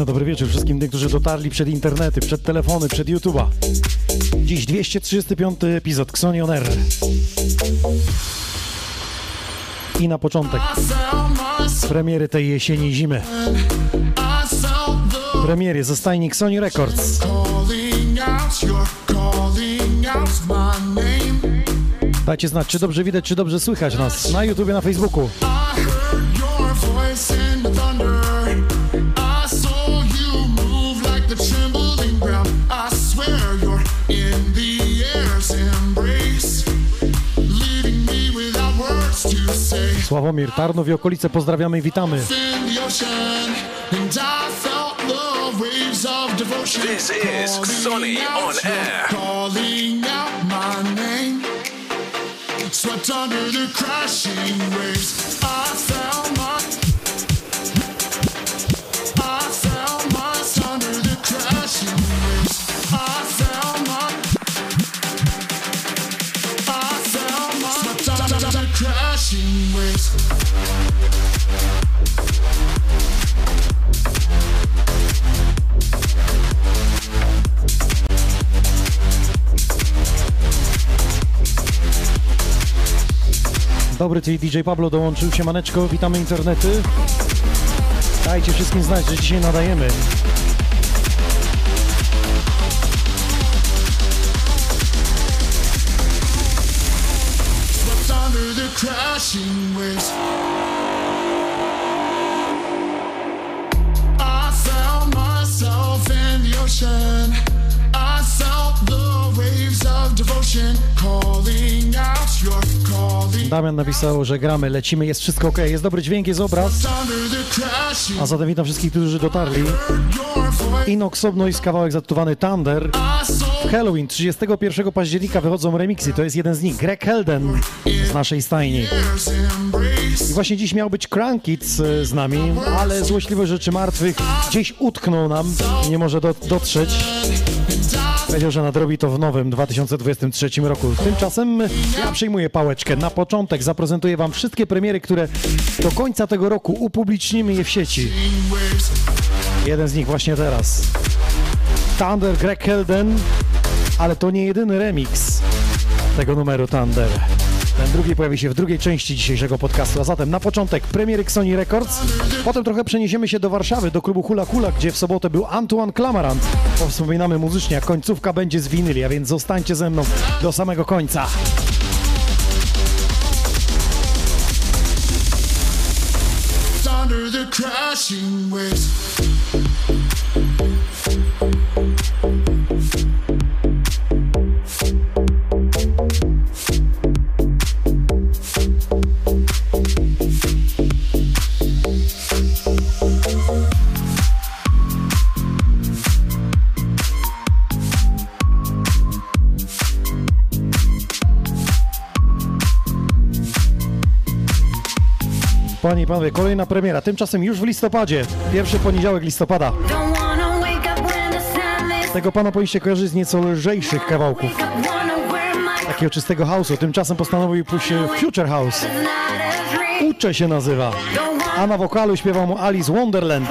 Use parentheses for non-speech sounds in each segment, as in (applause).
Muzyczne dobry wieczór wszystkim tym, którzy dotarli przed internety, przed telefony, przed YouTube'a. Dziś 235 epizod Xonion Air. I na początek premiery tej jesieni i zimy. Premiery ze stajni Sony Records. Dajcie znać, czy dobrze widać, czy dobrze słychać nas na YouTubie, na Facebooku. Sławomir, Tarnów i okolice pozdrawiamy i witamy. This is out, on air. Calling out my name. Swept under the crashing waves. I found my. I found my under the crashing waves. Dobry, ty DJ Pablo dołączył się, maneczko, witamy internety. Dajcie wszystkim znać, że dzisiaj nadajemy. Damian napisał, że gramy, lecimy, jest wszystko ok, jest dobry dźwięk, jest obraz. A zatem witam wszystkich, którzy dotarli. Voice. Inox Obnoise, kawałek zatytułowany Thunder. Saw Halloween, 31 października wychodzą remixy, to jest jeden z nich, Greg Helden z naszej stajni. I właśnie dziś miał być Crank Kids e, z nami, ale złośliwe rzeczy martwych gdzieś utknął nam nie może do, dotrzeć. Powiedział, że nadrobi to w nowym 2023 roku. Tymczasem ja przyjmuję pałeczkę. Na początek zaprezentuję Wam wszystkie premiery, które do końca tego roku upublicznimy je w sieci. Jeden z nich właśnie teraz. Thunder Greg Helden, ale to nie jedyny remix tego numeru Thunder. Ten drugi pojawi się w drugiej części dzisiejszego podcastu, a zatem na początek premiery Sony Records, potem trochę przeniesiemy się do Warszawy, do klubu Hula Hula, gdzie w sobotę był Antoine Clamarant. Powspominamy muzycznie, a końcówka będzie z winyli, a więc zostańcie ze mną do samego końca. under the crashing waves. Panowie, kolejna premiera, tymczasem już w listopadzie, pierwszy poniedziałek listopada. Tego pana powinniście kojarzyć z nieco lżejszych kawałków, takiego czystego house'u. Tymczasem postanowił pójść Future House. Ucze się nazywa. A na wokalu śpiewał mu Alice Wonderland.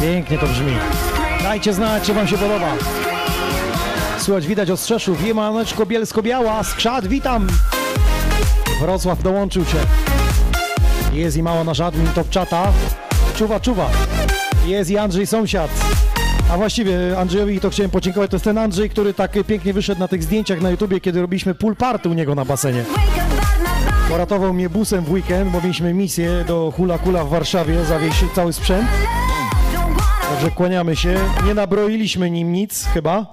Pięknie to brzmi. Dajcie znać, czy wam się podoba. Słuchać widać od Strzeszów. Jemaneczko Bielsko-Biała, Skrzat, witam. Wrocław dołączył się. Jest i mała nasz admin top czata. Czuwa, czuwa. Jest i Andrzej sąsiad. A właściwie Andrzejowi to chciałem podziękować. To jest ten Andrzej, który tak pięknie wyszedł na tych zdjęciach na YouTubie, kiedy robiliśmy pool party u niego na basenie. Poratował mnie busem w weekend, bo mieliśmy misję do Hula Kula w Warszawie, zawieźć cały sprzęt. Także kłaniamy się. Nie nabroiliśmy nim nic chyba.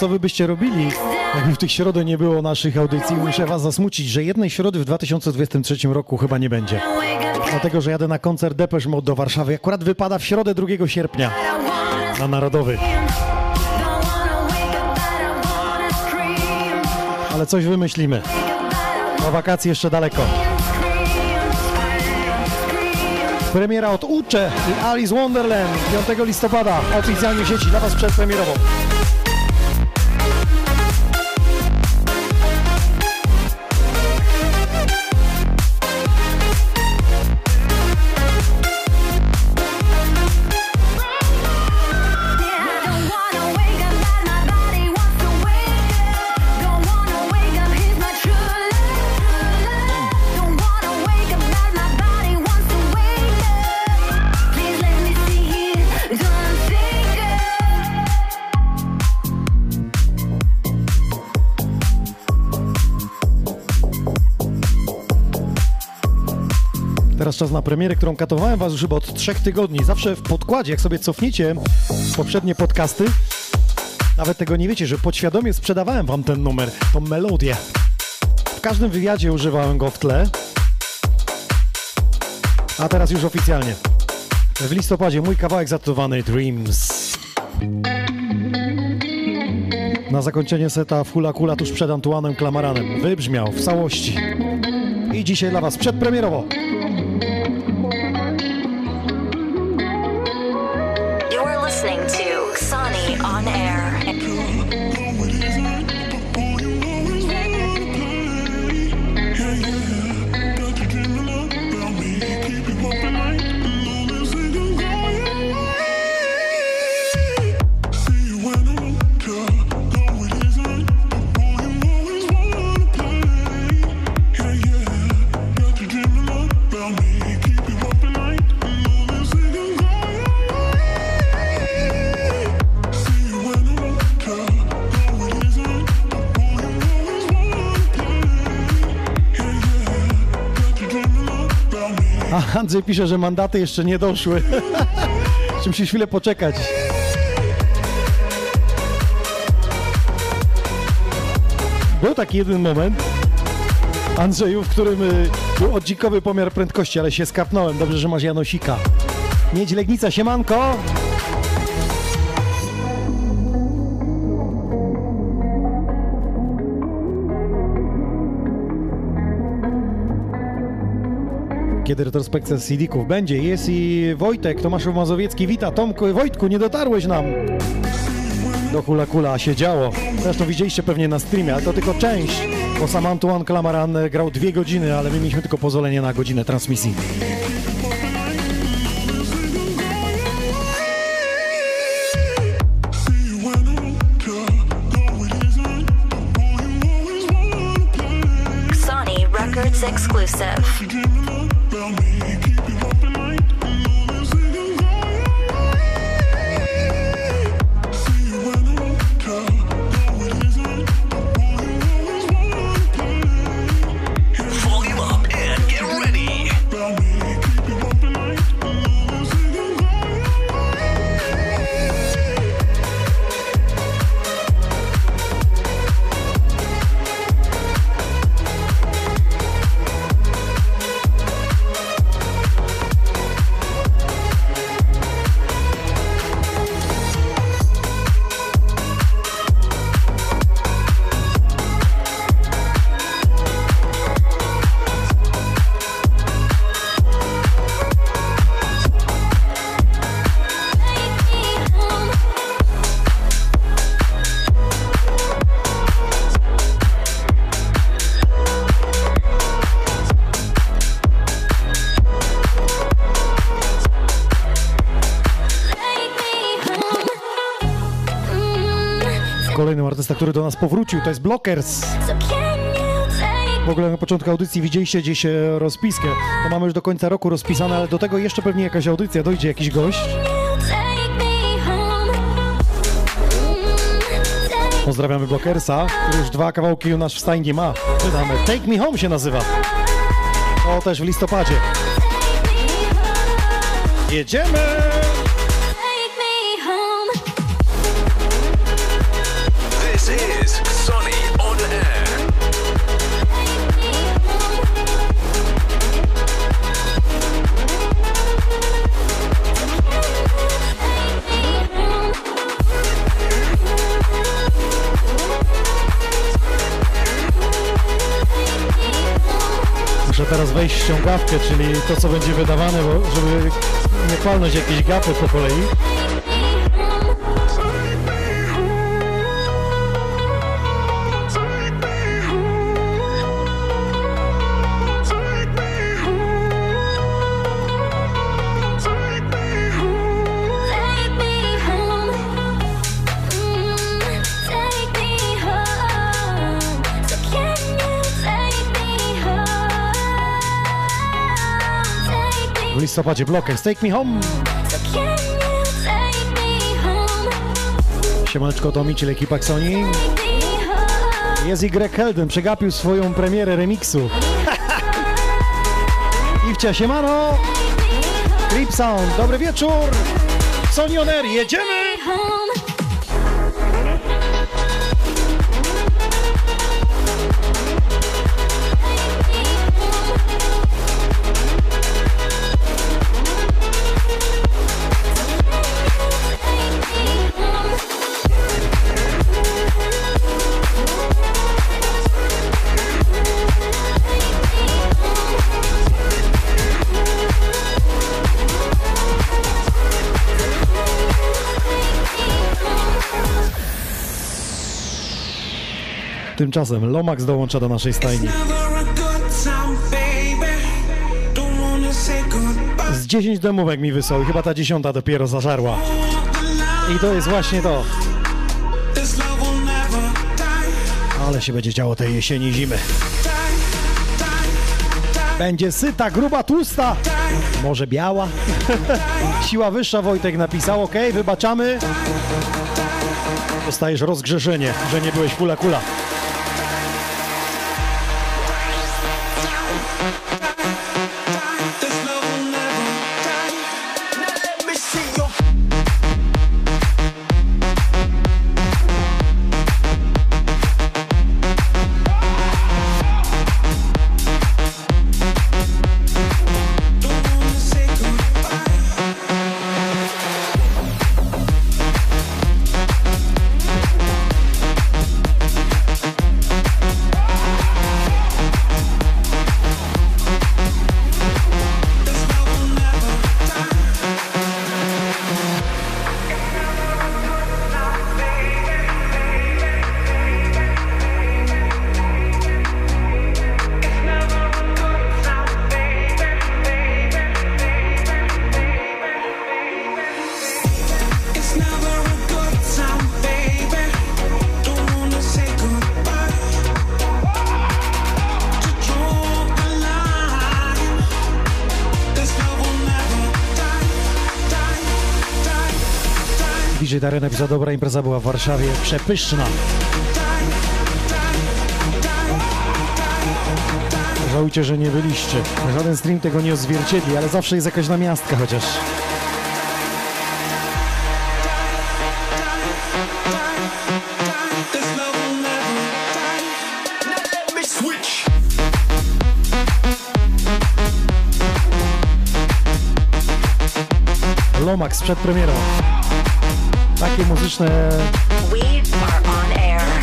Co wy byście robili, jakby w tych środę nie było naszych audycji. Muszę was zasmucić, że jednej środy w 2023 roku chyba nie będzie. Dlatego, że jadę na koncert Depeche Mode do Warszawy. Akurat wypada w środę 2 sierpnia na Narodowy. Ale coś wymyślimy. Do wakacji jeszcze daleko. Premiera od Ucze i Alice Wonderland 5 listopada oficjalnie w sieci dla Was przedpremierowo. Czas na premierę, którą katowałem Was już chyba od trzech tygodni. Zawsze w podkładzie, jak sobie cofniecie poprzednie podcasty, nawet tego nie wiecie, że podświadomie sprzedawałem Wam ten numer, tą melodię. W każdym wywiadzie używałem go w tle, a teraz już oficjalnie. W listopadzie mój kawałek zatytułowany Dreams. Na zakończenie seta w Hula Kula tuż przed Antuanem Klamaranem. Wybrzmiał w całości. I dzisiaj dla Was przedpremierowo. Andrzej pisze, że mandaty jeszcze nie doszły. (laughs) Czy musisz chwilę poczekać. Był taki jeden moment, Andrzeju, w którym y, był oddzikowy pomiar prędkości, ale się skapnąłem. Dobrze, że masz Janosika. Miedź Legnica, siemanko! kiedy retrospekcja CD-ków będzie. Jest i Wojtek Tomaszu Mazowiecki. Wita Tomku. Wojtku, nie dotarłeś nam. Do Hula Kula a się działo. Zresztą widzieliście pewnie na streamie, ale to tylko część, bo sam Antoine Klamaran e, grał dwie godziny, ale my mieliśmy tylko pozwolenie na godzinę transmisji. exclusive. Który do nas powrócił, to jest Blockers. W ogóle na początku audycji widzieliście gdzieś e, rozpiskę. To mamy już do końca roku rozpisane, ale do tego jeszcze pewnie jakaś audycja, dojdzie jakiś gość. Pozdrawiamy Blockersa, który już dwa kawałki u nas w stajni ma. Wydamy. Take Me Home się nazywa. To też w listopadzie. Jedziemy! Wejść w ściągawkę, czyli to co będzie wydawane, bo żeby nie palnąć jakieś gapy po kolei. Listopadzie Blockers, Take Me Home. Siemaneczko, to Miciel, ekipa Sony. Jest Greg Helden, przegapił swoją premierę remiksu. (laughs) Iwcia, siemano! Creep Sound, dobry wieczór! Sony On Air, jedziemy! Tymczasem Lomax dołącza do naszej stajni. Z 10 demówek mi wysłał i chyba ta dziesiąta dopiero zażarła. I to jest właśnie to. Ale się będzie działo tej jesieni zimy. Będzie syta, gruba, tłusta. Może biała? (laughs) Siła wyższa, Wojtek napisał. Ok, wybaczamy. Dostajesz rozgrzeszenie, że nie byłeś kula kula. Napisał, dobra impreza była w Warszawie, przepyszna. Żałujcie, że nie byliście. Żaden stream tego nie odzwierciedli, ale zawsze jest jakaś namiastka chociaż. Lomax przed premierą. Takie muzyczne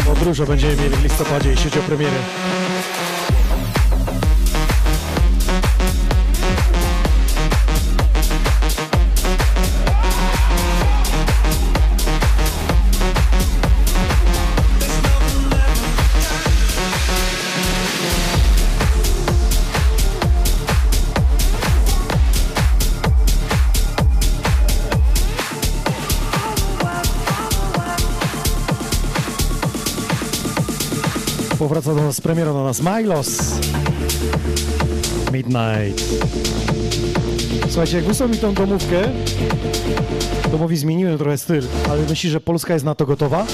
podróże będziemy mieli w listopadzie, jeśli chodzi o premiery. Do nas z premierą na nas Milos. Midnight. Słuchajcie, jak wysłał mi tą domówkę, domowi zmieniłem trochę styl, ale myśli, że Polska jest na to gotowa?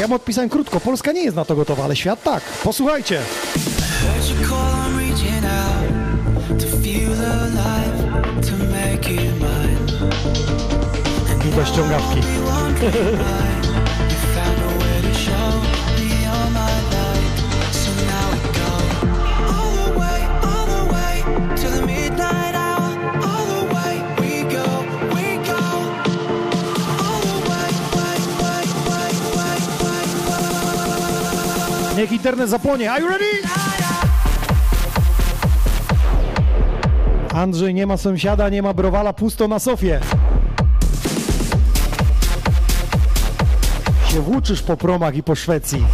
Ja mu odpisałem krótko, Polska nie jest na to gotowa, ale świat tak. Posłuchajcie. Heard you (laughs) Niech internet zapłonie. Are you ready? Andrzej, nie ma sąsiada, nie ma browala, pusto na sofie. Się włóczysz po promach i po Szwecji.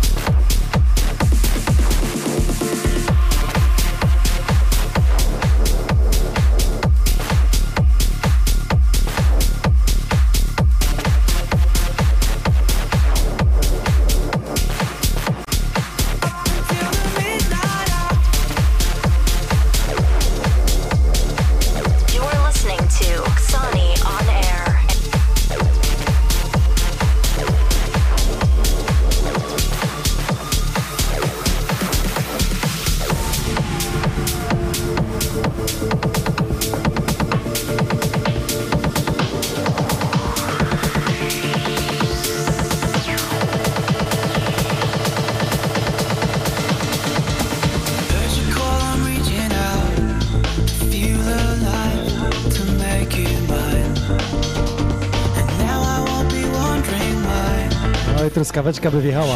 Truskaweczka by wjechała.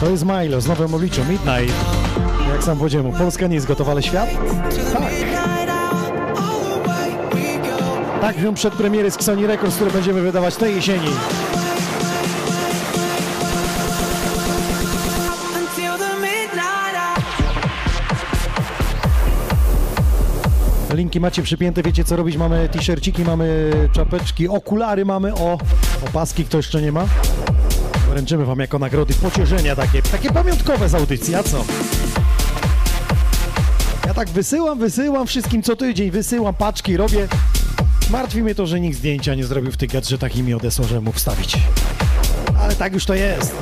To jest Milo z nowym obliczu, Midnight. Jak sam powiedziałem, Polska nie jest gotowa, ale świat? Tak. Tak, film przed premiery z Sony Records, które będziemy wydawać tej jesieni. Linki macie przypięte, wiecie co robić. Mamy t-shirciki, mamy czapeczki, okulary mamy, o, opaski kto jeszcze nie ma. Wręczymy wam jako nagrody pocieszenia takie, takie pamiątkowe z audycji, a co? Ja tak wysyłam, wysyłam wszystkim co tydzień, wysyłam paczki, robię. Martwi mnie to, że nikt zdjęcia nie zrobił w tych gadżetach i mi odesłał, że mógł wstawić. Ale tak już to jest.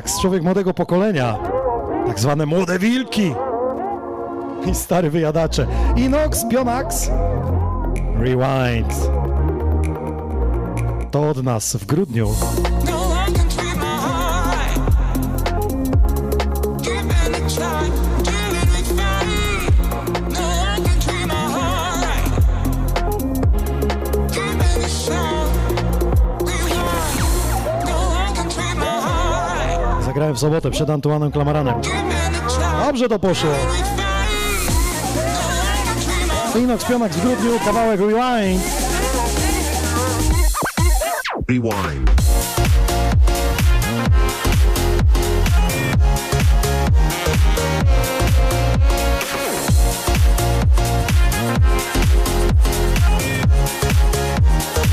Pionax, człowiek młodego pokolenia. Tak zwane młode wilki. I stary wyjadacze. Inox, Pionax. Rewind. To od nas w grudniu. Zagrałem w sobotę przed Antuanem Klamaranem. Dobrze to poszło. No Inox Pionax w grudniu, kawałek Rewind. Rewind.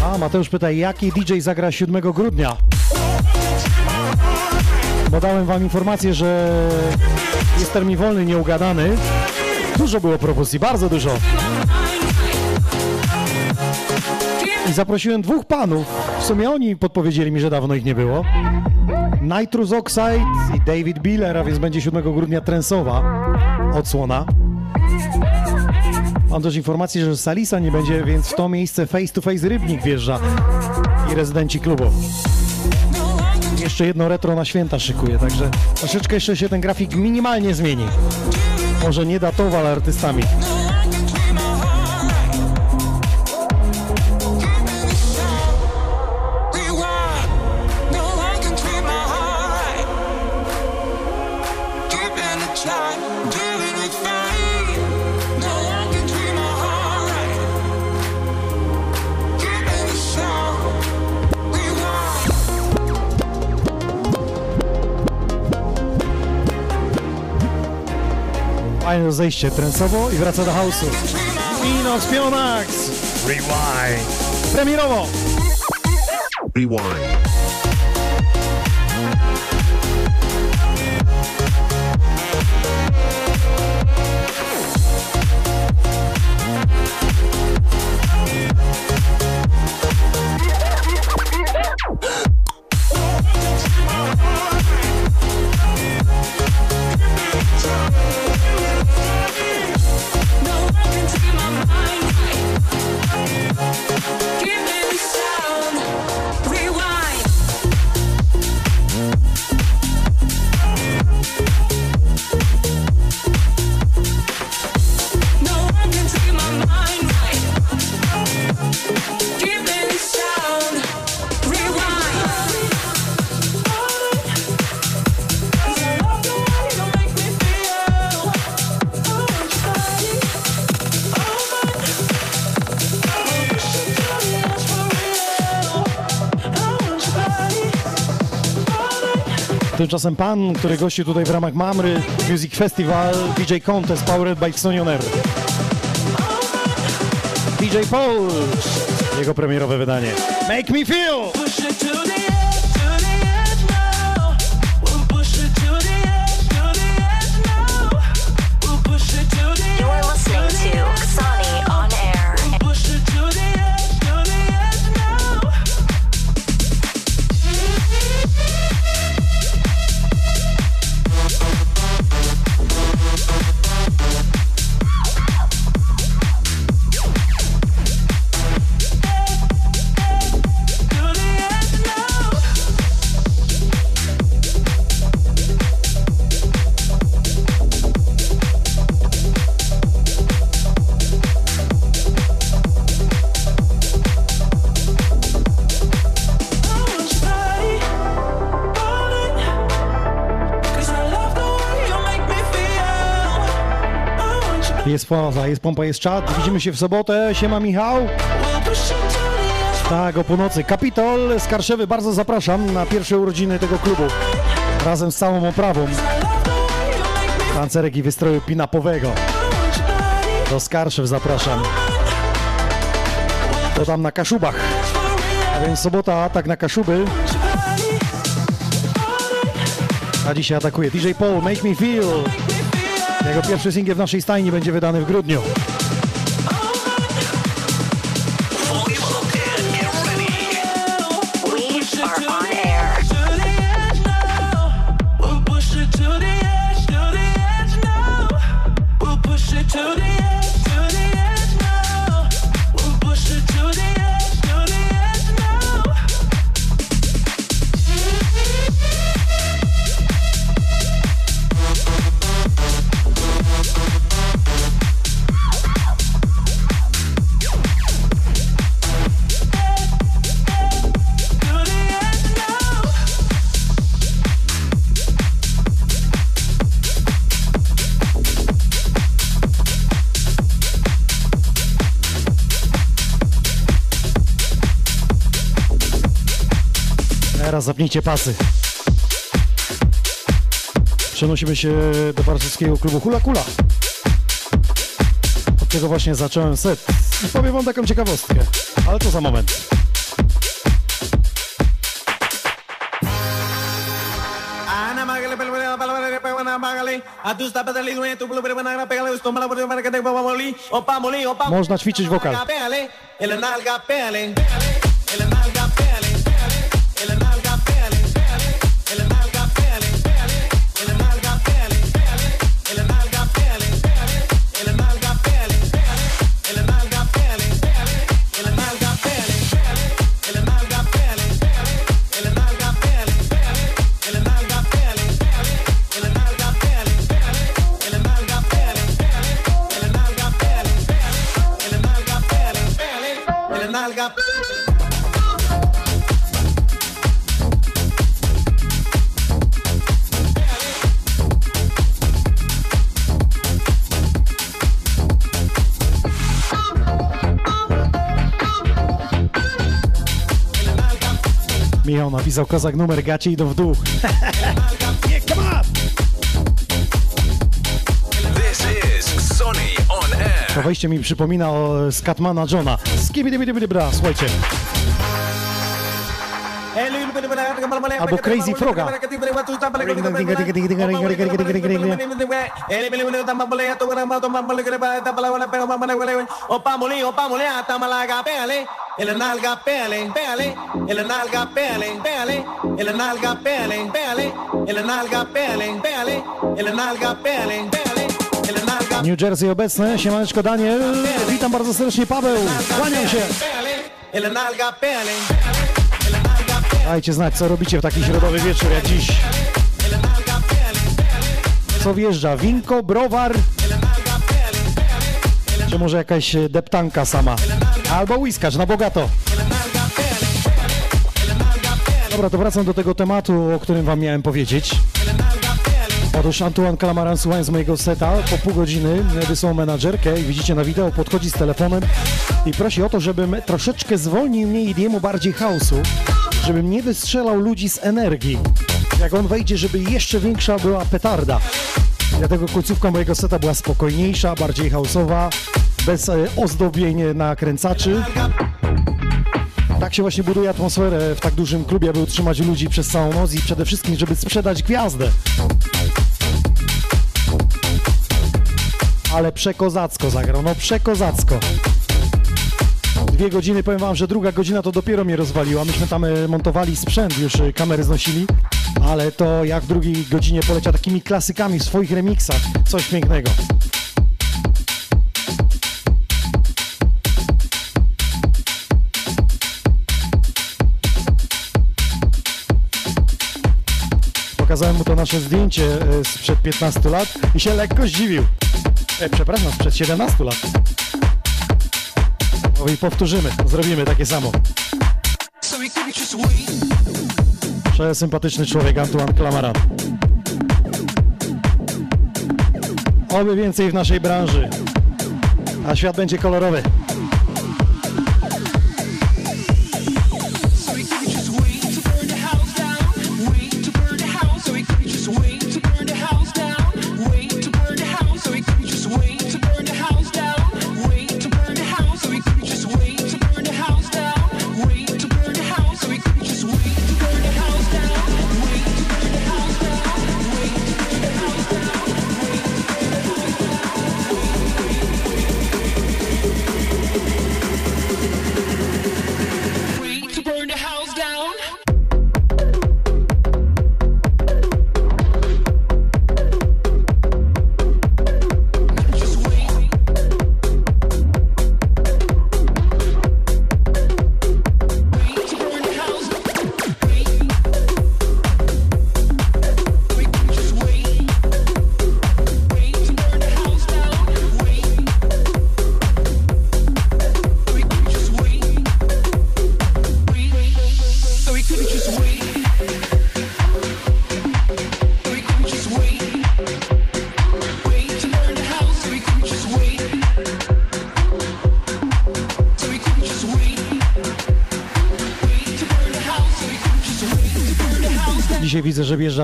A, Mateusz pyta, jaki DJ zagra 7 grudnia? Bo dałem wam informację, że jest termin wolny, nieugadany. Dużo było propozycji, bardzo dużo. I zaprosiłem dwóch panów. W sumie oni podpowiedzieli mi, że dawno ich nie było. Nitrous Oxide i David Biller, a więc będzie 7 grudnia trensowa odsłona. Mam też informację, że Salisa nie będzie, więc w to miejsce face to face Rybnik wjeżdża i rezydenci klubu. Jeszcze jedno retro na święta szykuje, także troszeczkę jeszcze się ten grafik minimalnie zmieni. Może nie datowo, ale artystami. Fajne zejście trensowo i wraca do house'u. Inox Pionax! Rewind! Premierowo! Rewind. Tymczasem pan, który gości tutaj w ramach Mamry Music Festival DJ Contest Powered by Xonioner. DJ Paul, jego premierowe wydanie. Make me feel! Jest faza, jest pompa, jest czat. Widzimy się w sobotę. Siema Michał. Tak, o północy. Kapitol z Karszewy, bardzo zapraszam na pierwsze urodziny tego klubu. Razem z całą oprawą. Tancerek i wystroju pinapowego. Do Skarszew zapraszam. To tam na Kaszubach. A więc sobota atak na Kaszuby. A dzisiaj atakuje DJ Paul, Make Me Feel. Jego pierwszy singiel w naszej stajni będzie wydany w grudniu. Zapnijcie pasy. Przenosimy się do warszawskiego klubu Hula Kula. Od tego właśnie zacząłem set. I powiem wam taką ciekawostkę, ale to za moment. Ana Magale, Pelvera, napisał Kozak numer, gacie idą w dół. To wejście mi przypomina o Skatmana Johna. Skibidi, bra, słuchajcie albo Crazy Froga. El nalga pele, pele, el nalga pele, pele, el nalga pele, pele, el nalga pele, pele, el nalga pele, pele. New Jersey obecne, siemaneczko Daniel, witam bardzo serdecznie Paweł, kłaniam się. El nalga pele, pele. Dajcie znać, co robicie w taki środowy wieczór jak dziś. Co wjeżdża? Winko, browar, czy może jakaś e, deptanka sama? Albo whiskarz na bogato. Dobra, to wracam do tego tematu, o którym wam miałem powiedzieć. Otóż Antoine Clamaran słuchając mojego seta po pół godziny wysłał menadżerkę i widzicie na wideo, podchodzi z telefonem i prosi o to, żebym troszeczkę zwolnił mniej diemu, bardziej chaosu, żebym nie wystrzelał ludzi z energii. Jak on wejdzie, żeby jeszcze większa była petarda. Dlatego końcówka mojego seta była spokojniejsza, bardziej chaosowa, bez e, ozdobień nakręcaczy. Tak się właśnie buduje atmosferę w tak dużym klubie, aby utrzymać ludzi przez całą noc i przede wszystkim, żeby sprzedać gwiazdę. ale przekozacko zagrał, no przekozacko. Dwie godziny, powiem wam, że druga godzina to dopiero mnie rozwaliła. Myśmy tam e, montowali sprzęt, już e, kamery znosili, ale to jak w drugiej godzinie poleciał takimi klasykami w swoich remixach, coś pięknego. Pokazałem mu to nasze zdjęcie e, sprzed 15 lat i się lekko zdziwił. E, przepraszam, sprzed 17 lat. I powtórzymy, zrobimy takie samo. Przesympatyczny człowiek Antoine Clamaran. Oby więcej w naszej branży, a świat będzie kolorowy.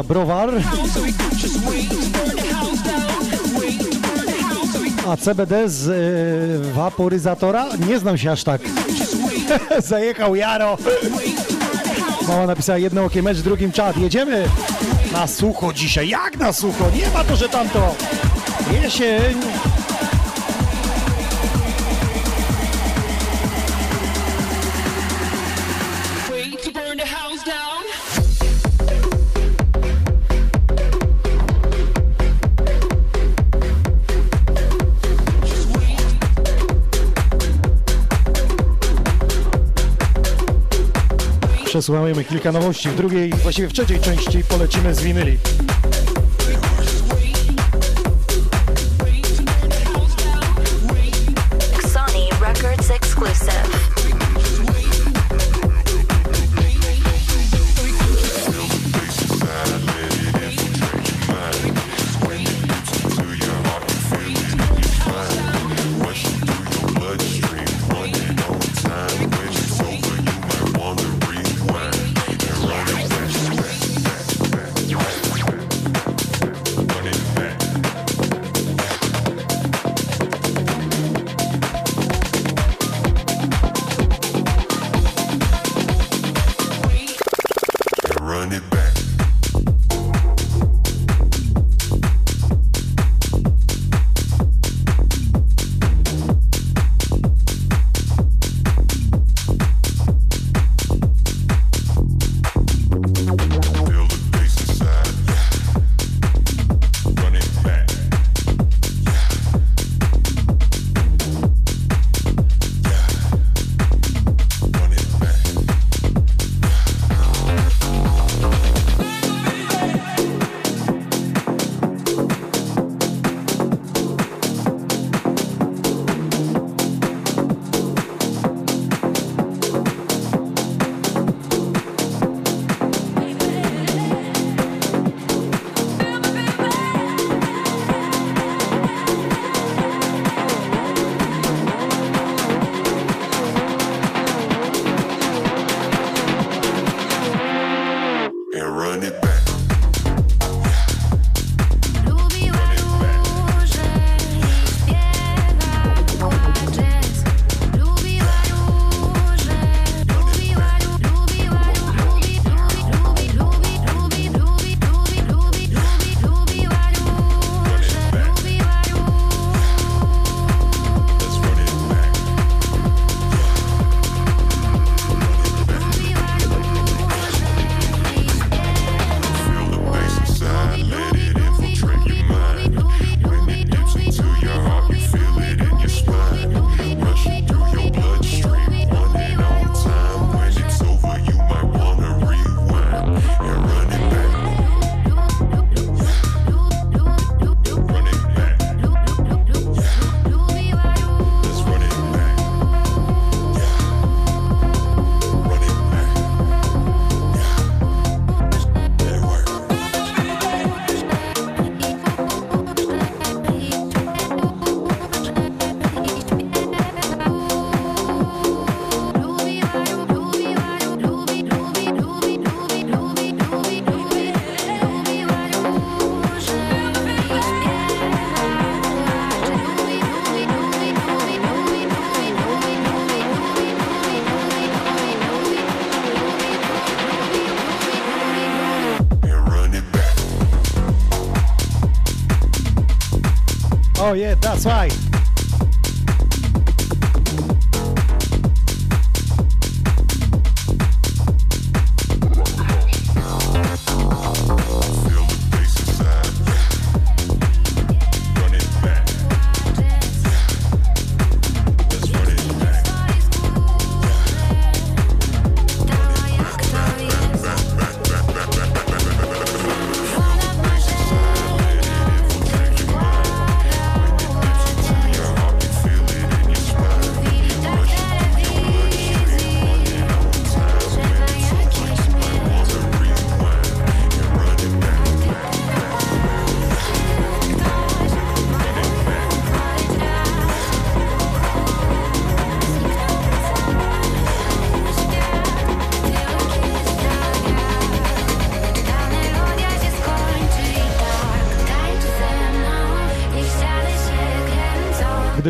Browar. A CBD z y, waporyzatora? Nie znam się aż tak. (laughs) Zajechał Jaro. Mała napisała jedno okie mecz, drugim czat. Jedziemy na sucho dzisiaj. Jak na sucho? Nie ma to, że tamto. Jesień. posłuchajmy kilka nowości. W drugiej, właściwie w trzeciej części polecimy z winyli. Oh yeah, that's right.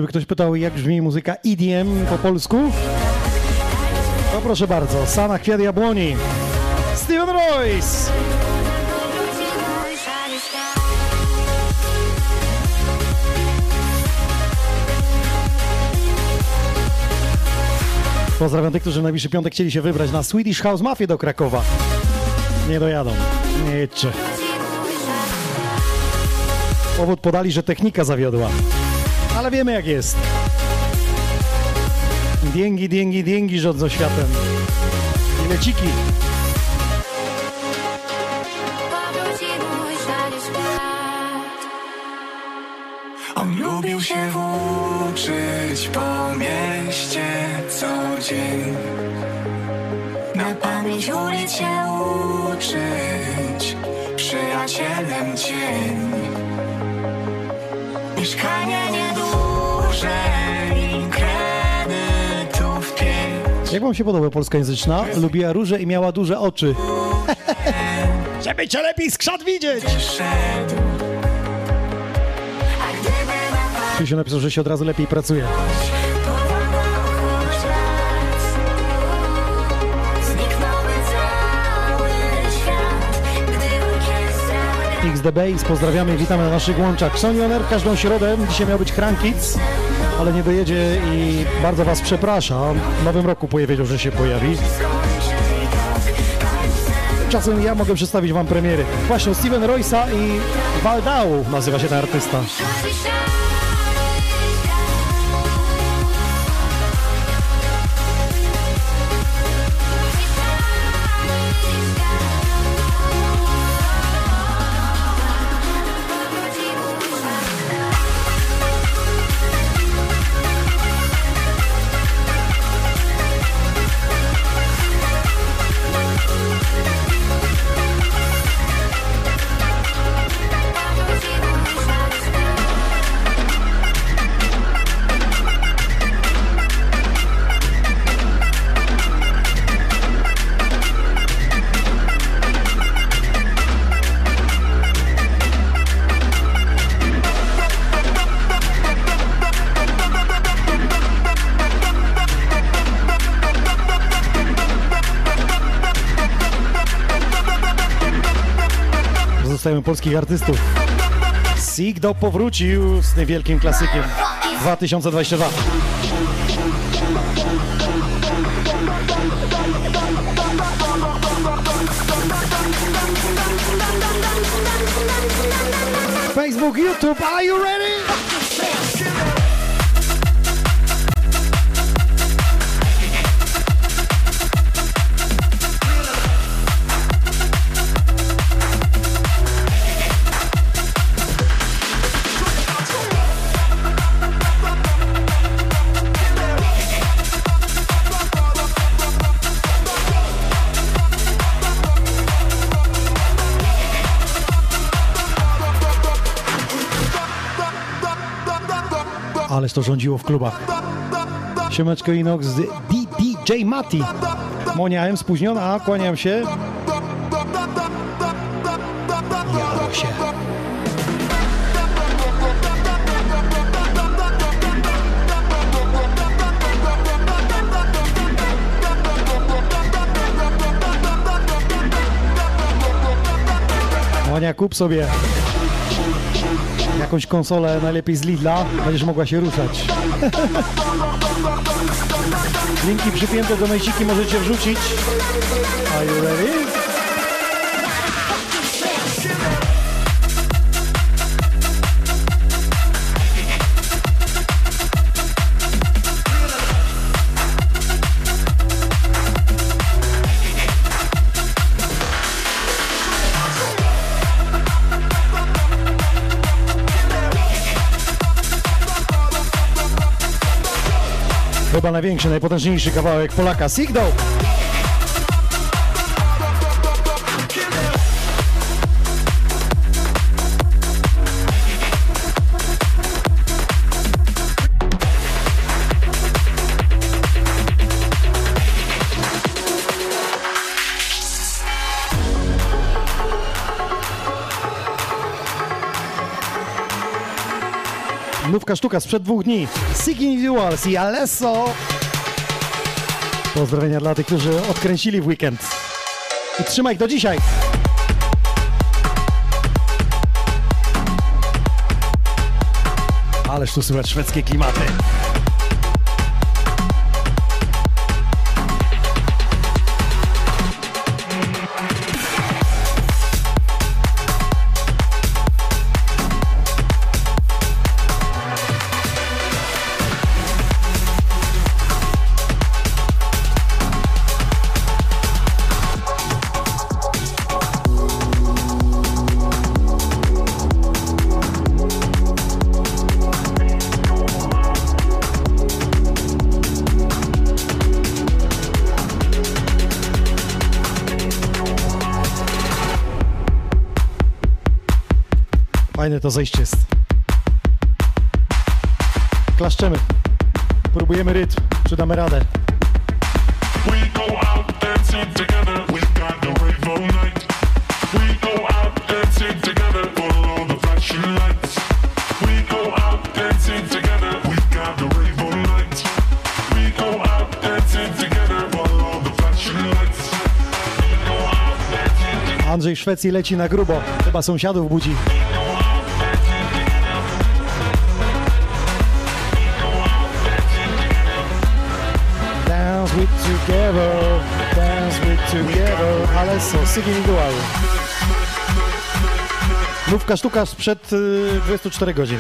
Gdyby ktoś pytał, jak brzmi muzyka EDM po polsku, to proszę bardzo, Sana Kwiat Jabłoni, Steven Royce. Pozdrawiam tych, którzy w najbliższy piątek chcieli się wybrać na Swedish House Mafia do Krakowa. Nie dojadą, nie. Powód podali, że technika zawiodła. Ale wiemy jak jest. Dięgi, dięgi, dięgi rządzą światem. I leciki. On lubił się włóczyć po mieście co dzień Na pamięć ulic się uczyć Przyjacielem cień Jak wam się podoba polskojęzyczna? Lubiła róże i miała duże oczy. (laughs) Żeby cię lepiej skrzat widzieć! Na Krzysiu napisał, że się od razu lepiej pracuje. XDBase, pozdrawiamy i witamy na naszych łączach. Sonioner każdą środę, dzisiaj miał być Krankic, ale nie dojedzie i bardzo was przepraszam. W nowym roku powiedział, że się pojawi. Czasem ja mogę przedstawić wam premiery. Właśnie Steven Royce'a i Waldau nazywa się ten artysta. Polskich artystów. Powrócił z tym wielkim klasykiem 2022. Facebook, YouTube, are you ready? Ależ to rządziło w klubach. Siemeczko Inox z DJ Mati. Monia M spóźniona, kłaniam się. Jaro się. Monia, kup sobie jakąś konsolę, najlepiej z Lidla, będziesz mogła się ruszać. (laughs) Linki przypięte do mejciki możecie wrzucić. Are you ready? Chyba największy, najpotężniejszy kawałek Polaka Sigdo. Nówka sztuka sprzed dwóch dni. Sick Individuals i Alesso. Pozdrowienia dla tych, którzy odkręcili w weekend. I trzymaj do dzisiaj. Ależ tu słychać szwedzkie klimaty. Follow the flashing lights. We go out dancing together. Andrzej w Szwecji leci na grubo. Chyba sąsiadów budzi. Co, Sigin Dual. Nówka sztuka sprzed y, 24 godzin.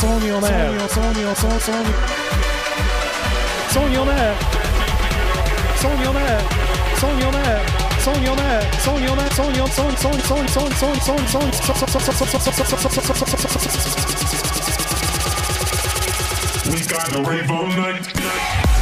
Sony on air, Sony on, Sony, Sony. Sony on air. Sony on air. Sony on air. Sony on air. Sony on air. Sony on Sony Sony Sony Sony Sony Sony Sony We got the rave all night.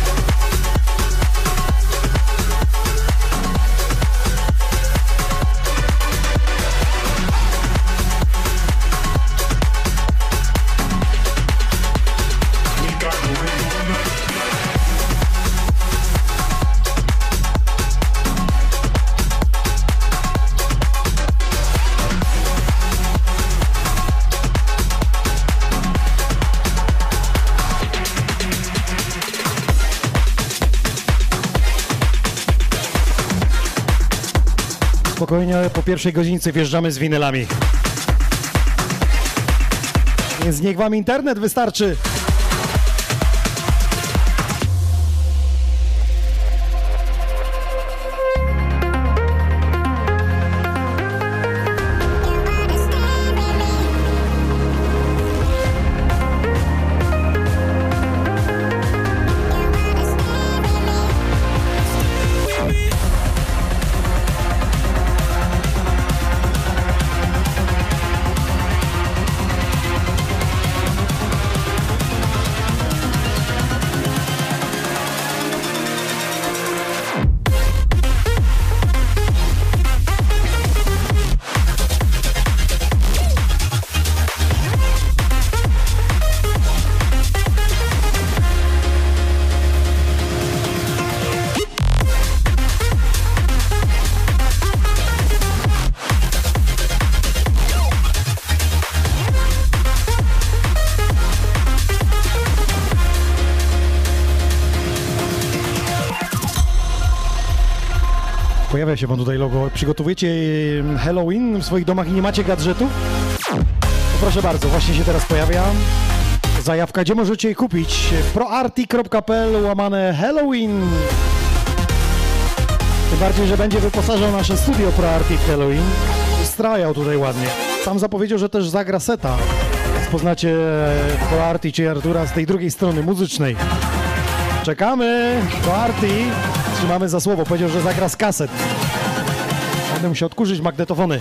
Spokojnie, po pierwszej godzince wjeżdżamy z winylami. Więc niech wam internet wystarczy. Pojawia się wam tutaj logo. Przygotowujecie Halloween w swoich domach i nie macie gadżetów? Proszę bardzo, właśnie się teraz pojawia. Zajawka, gdzie możecie je kupić? proarti.pl łamane Halloween. Tym bardziej, że będzie wyposażał nasze studio ProArti w Halloween. Strajał tutaj ładnie. Sam zapowiedział, że też zagra seta. Poznacie ProArti czy Artura z tej drugiej strony muzycznej. Czekamy! ProArti! Trzymamy za słowo. Powiedział, że zagra z kaset. Będę musiał odkurzyć magnetofony.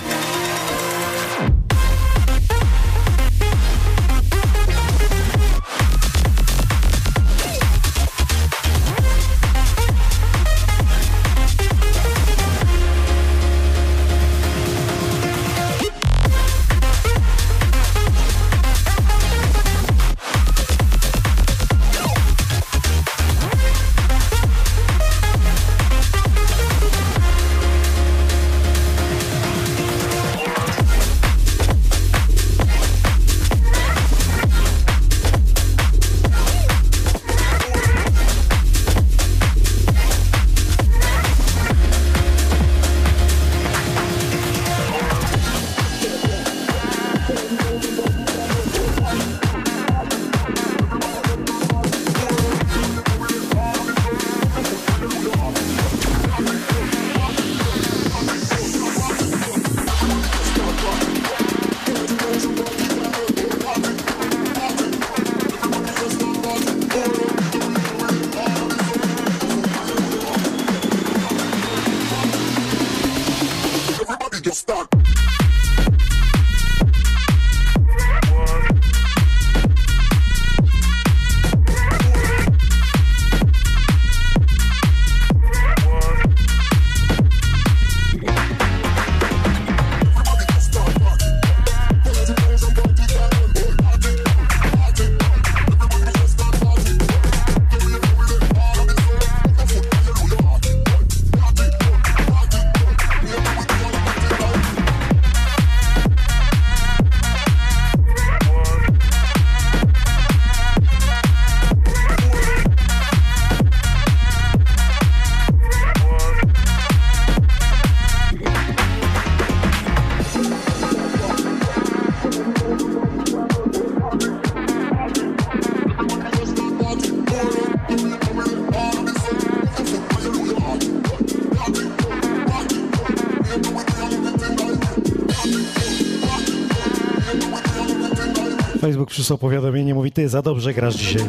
Przysłał powiadomienie, mówi, ty za dobrze grasz dzisiaj.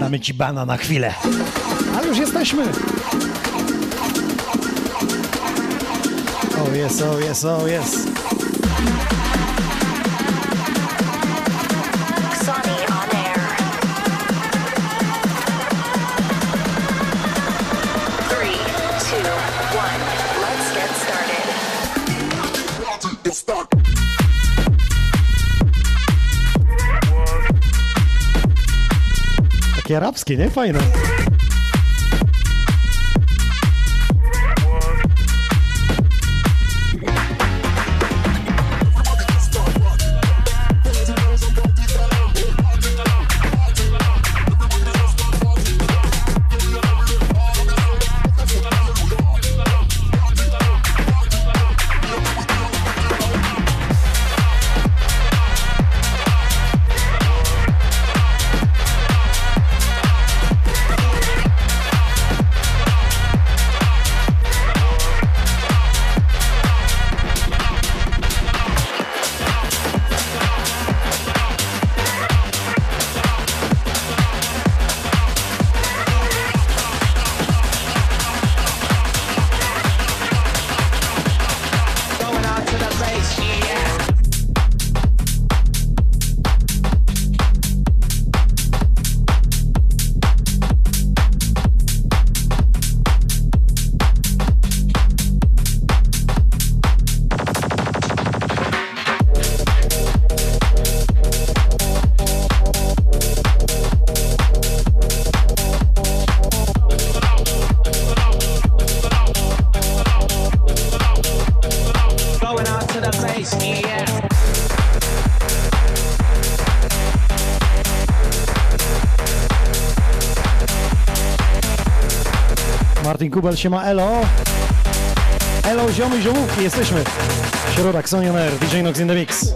Damy ci bana na chwilę. Ale już jesteśmy. O jest, o jest, o jest. Takie arabskie, nie? Fajne. Martin Kubel się ma elo. Elo, ziomy, ziomówki, jesteśmy. Środa, Xonion Air, DJ Nox in the Mix.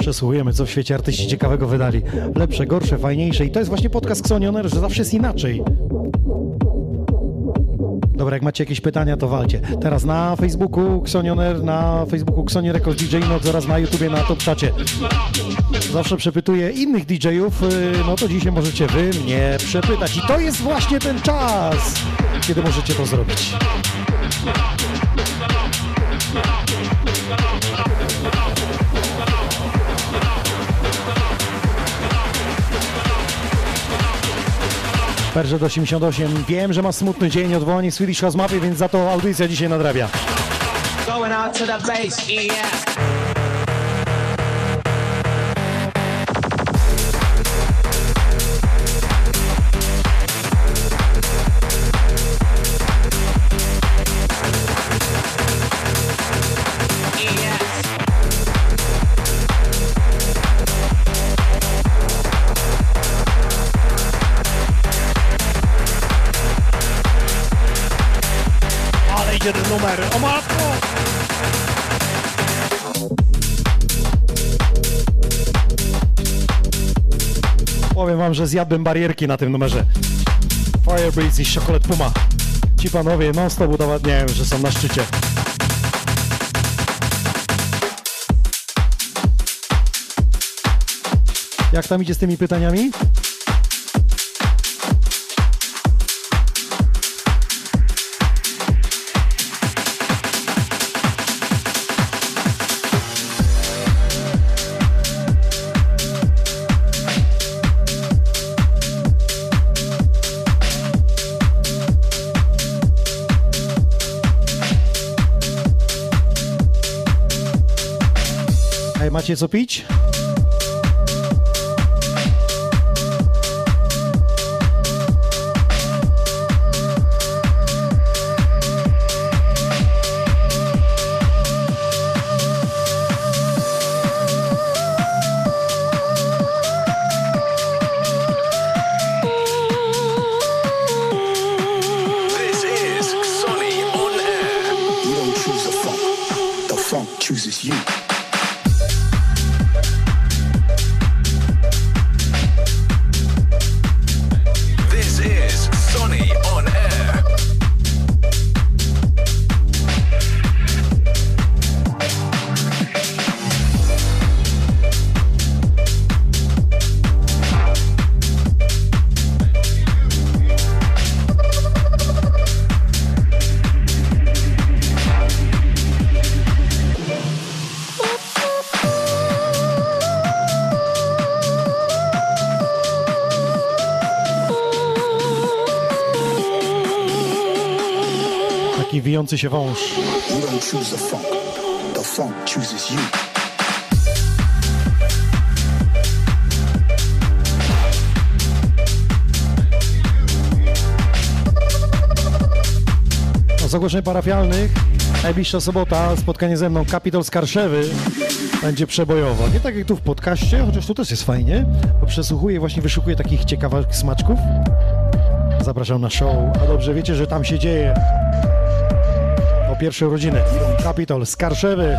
Przesłuchujemy, co w świecie artyści ciekawego wydali. Lepsze, gorsze, fajniejsze. I to jest właśnie podcast Xonion Air, że zawsze jest inaczej. Dobra, jak macie jakieś pytania, to walcie. Teraz na Facebooku Xonioner, na Facebooku Xoni Records DJ Noc oraz na YouTubie na Top Czacie. Zawsze przepytuję innych DJ-ów, y, no to dzisiaj możecie wy mnie przepytać. I to jest właśnie ten czas, kiedy możecie to zrobić. Perżet 88. Wiem, że ma smutny dzień, odwołanie Swedish House Mafia, więc za to audycja dzisiaj nadrabia. Going out to the bass, yeah. Że zjadłem barierki na tym numerze. Firebreeze i Chocolate Puma. Ci panowie non stop udowadniają, że są na szczycie. Jak tam idzie z tymi pytaniami? Macie co pić? Chooses you. No, z ogłoszeń parafialnych najbliższa sobota spotkanie ze mną Kapitol z Karszewy będzie przebojowo. Nie tak jak tu w podcaście, chociaż tu też jest fajnie, bo przesłuchuję właśnie wyszukuję takich ciekawych smaczków. Zapraszam na show, a dobrze wiecie, że tam się dzieje. Pierwsze urodziny. Kapitol z Karszewy.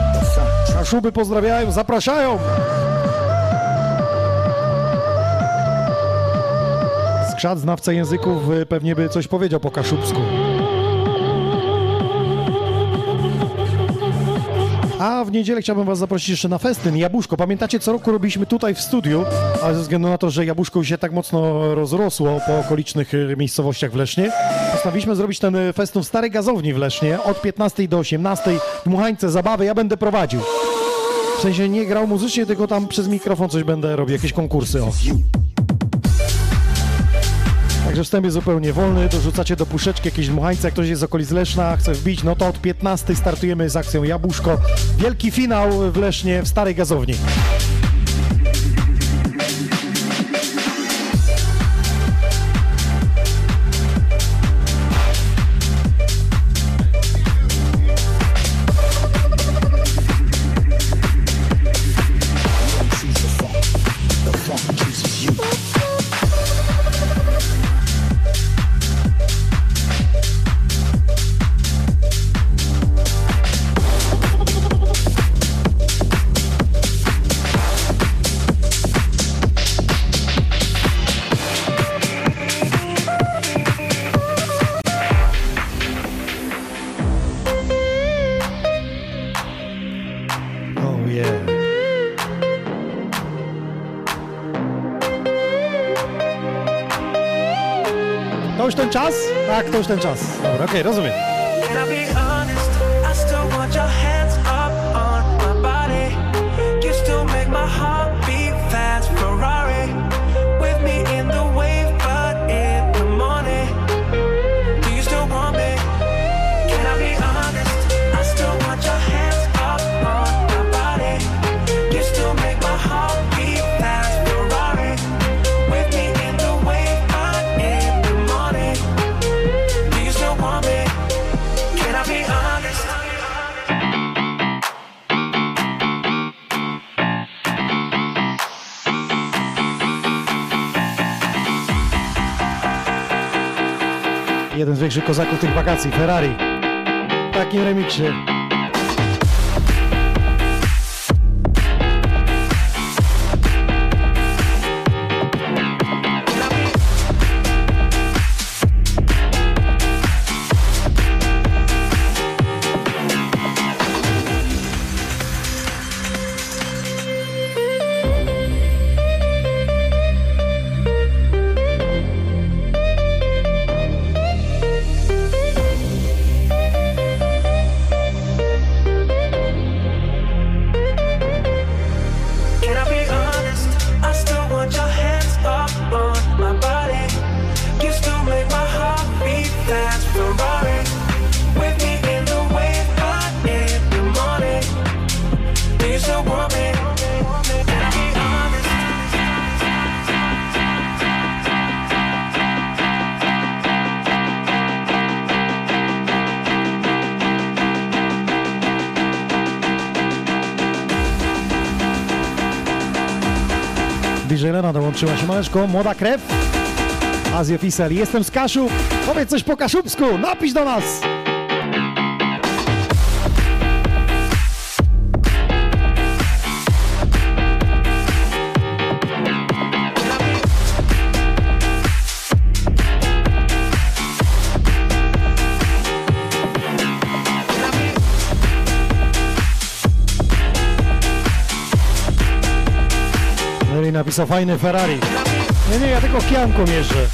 Kaszuby pozdrawiają, zapraszają! Skrzat, znawca języków, pewnie by coś powiedział po kaszubsku. A w niedzielę chciałbym Was zaprosić jeszcze na festyn Jabłuszko. Pamiętacie, co roku robiliśmy tutaj w studiu, ale ze względu na to, że Jabłuszko się tak mocno rozrosło po okolicznych miejscowościach w Lesznie, postanowiliśmy zrobić ten y, festyn w Starej Gazowni w Lesznie od 15 do 18. Dmuchańce, zabawy, ja będę prowadził. W sensie nie grał muzycznie, tylko tam przez mikrofon coś będę robił, jakieś konkursy. O. Także wstęp jest zupełnie wolny, dorzucacie do puszeczki jakieś dmuchańce, jak ktoś jest z okolic Leszna, chce wbić, no to od 15 startujemy z akcją Jabłuszko. Wielki finał w Lesznie, w Starej Gazowni. Już ten czas. Dobra, okej, rozumiem. Jeden z większych kozaków tych wakacji, Ferrari. W takim remiksie. Dołączyła się. Maleszko, młoda krew. Fisel, jestem z Kaszu. Powiedz coś po kaszubsku, napisz do nas. Napisał fajny Ferrari. Nie, nie, ja tylko kijanką jeżdżę.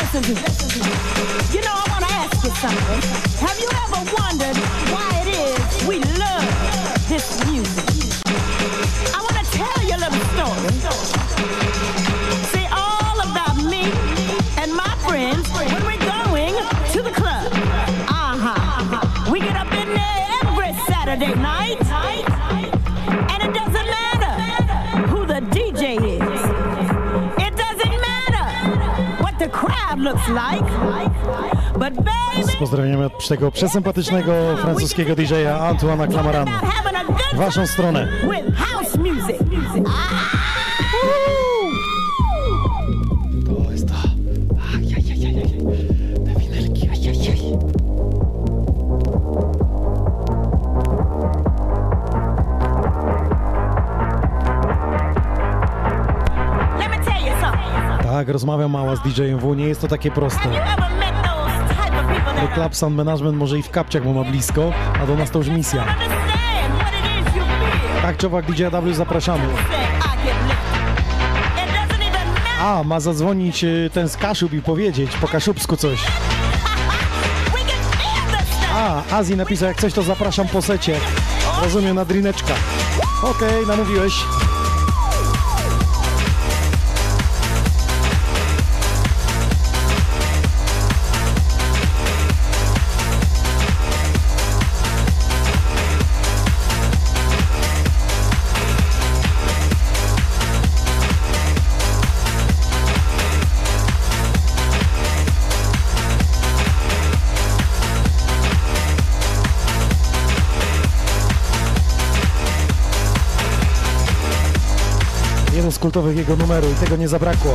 Listen to me. You know, I want to ask you something. Have you ever wondered why? Z pozdrowieniami od tego przesympatycznego francuskiego DJ-a Antoana Clamarana. W waszą stronę. rozmawiam mała z DJ MW, nie jest to takie proste. Do Club Sound Management może i w kapciach, bo ma blisko, a do nas to już misja. Tak czy owak DJ AW zapraszamy. A, ma zadzwonić y, ten z Kaszub i powiedzieć po kaszubsku coś. A, Azji napisał, jak coś to zapraszam po secie. Rozumiem, na drineczka. Okej, okay, namówiłeś. kultowych jego numeru i tego nie zabrakło.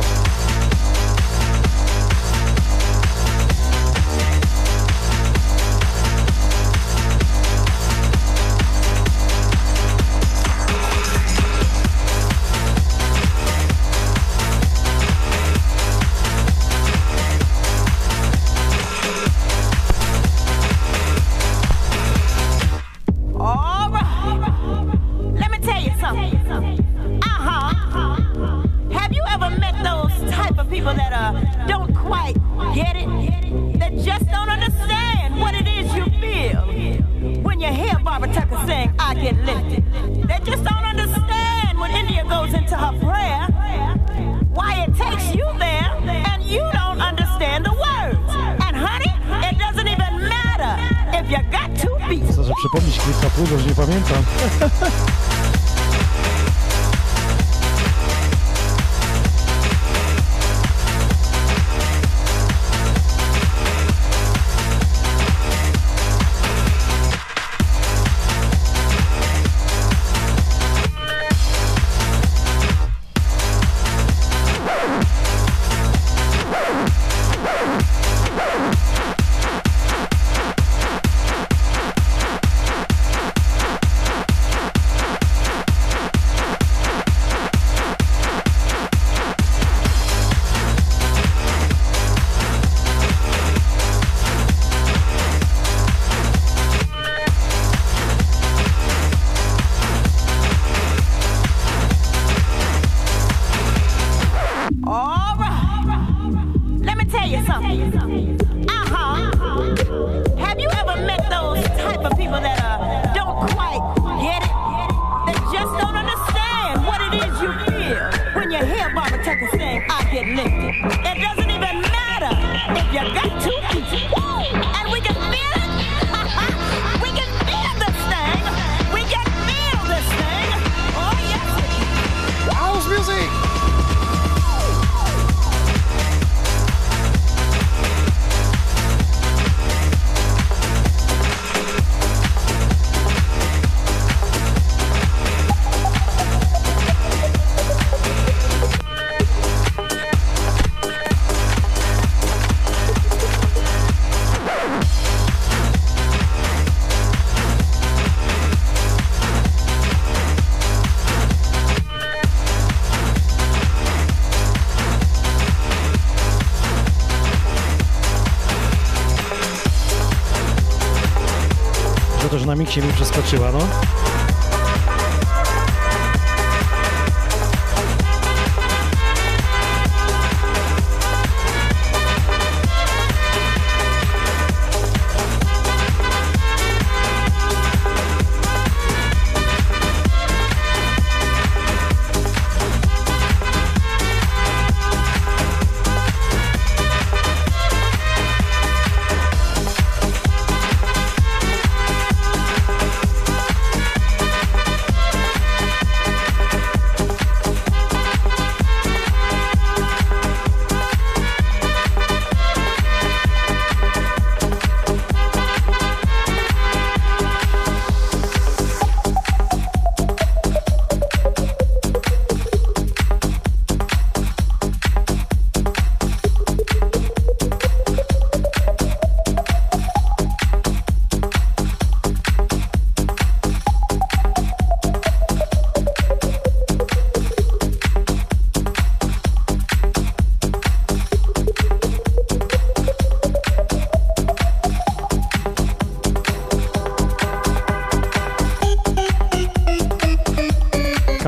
się mi przeskoczyła, no.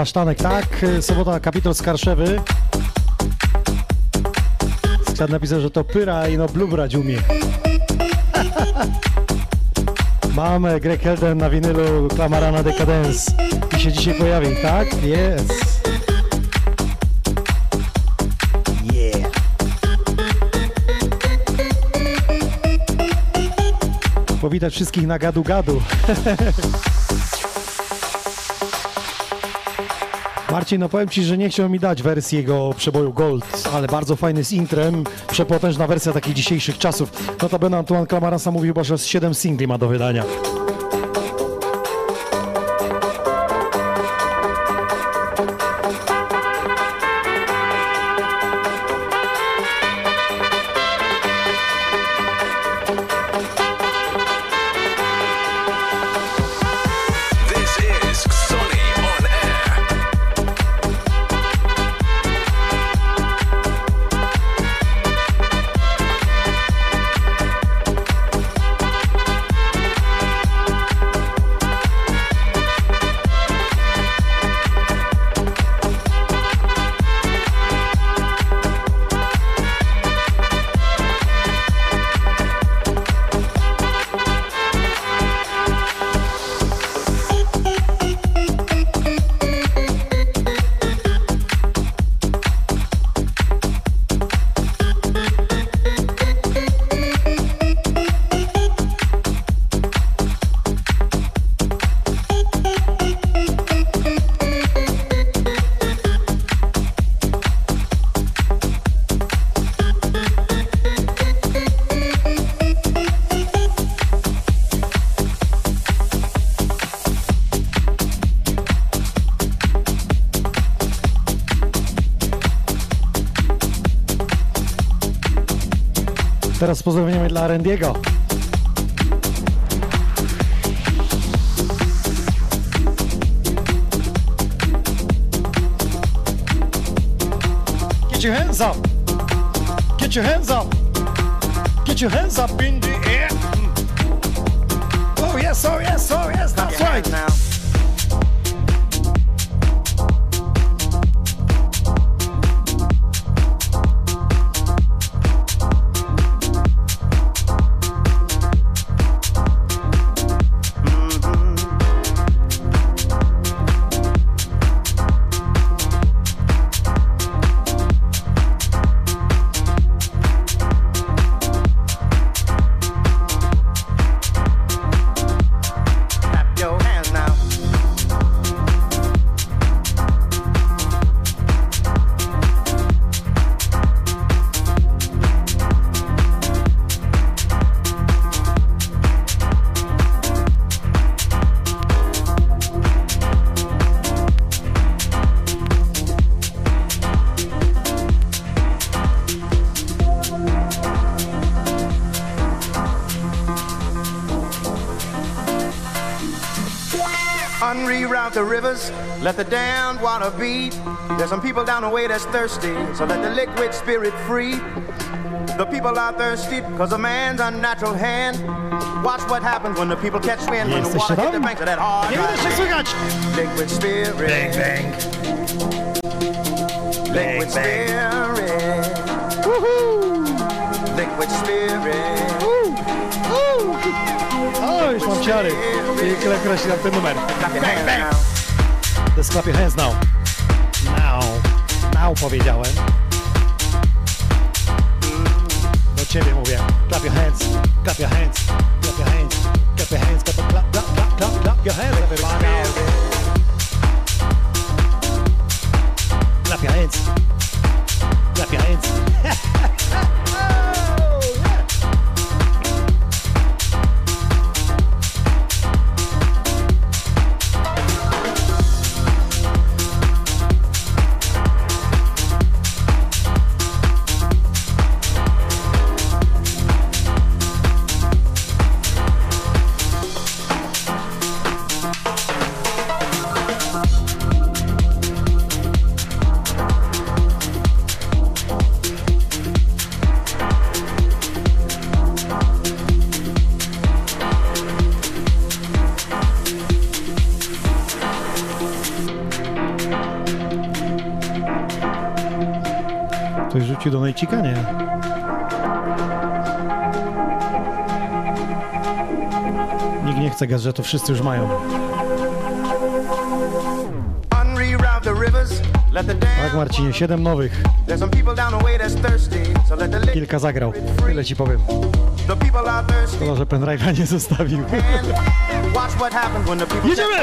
Kasztanek, tak. Sobota, kapitol z Karszewy. Chciałem napisać, że to Pyra i no Blue dziumie. (laughs) Mamy Greg Helden na winylu Klamarana Decadence i się dzisiaj pojawi, tak? Jest. Yeah. Powitać wszystkich na gadu gadu. (laughs) Marcin, no powiem Ci, że nie chciał mi dać wersji jego przeboju Gold, ale bardzo fajny z intrem, przepotężna wersja takich dzisiejszych czasów. Notabene Antoine Clamaransa mówił chyba, że z 7 singli ma do wydania. Teraz pozdrowieniami dla Randiego. Get your hands up! Get your hands up! Get your hands up in the air! Mm. Oh yes, oh yes, oh yes, that's right! Clap the rivers, let the damned water beat. There's some people down the way that's thirsty, so let the liquid spirit free. The people are thirsty because of man's unnatural hand. Watch what happens when the people catch wind, when the water hit the tam? banks of that hard Nie dry widać się land. słychać! Liquid spirit. Bang, bang. Liquid spirit. Liquid spirit. O, już mam ciary. Pięknie określam ten numer. Clap your Bang, hands bang. Let's clap your hands now. Now. Now powiedziałem. Do ciebie mówię. Clap your hands. Clap your hands. Nikt nie chce gadżetu, wszyscy już mają. Tak Marcinie, siedem nowych. Kilka zagrał. Tyle ci powiem. Szkoda, że pendrive'a nie zostawił. Jedziemy!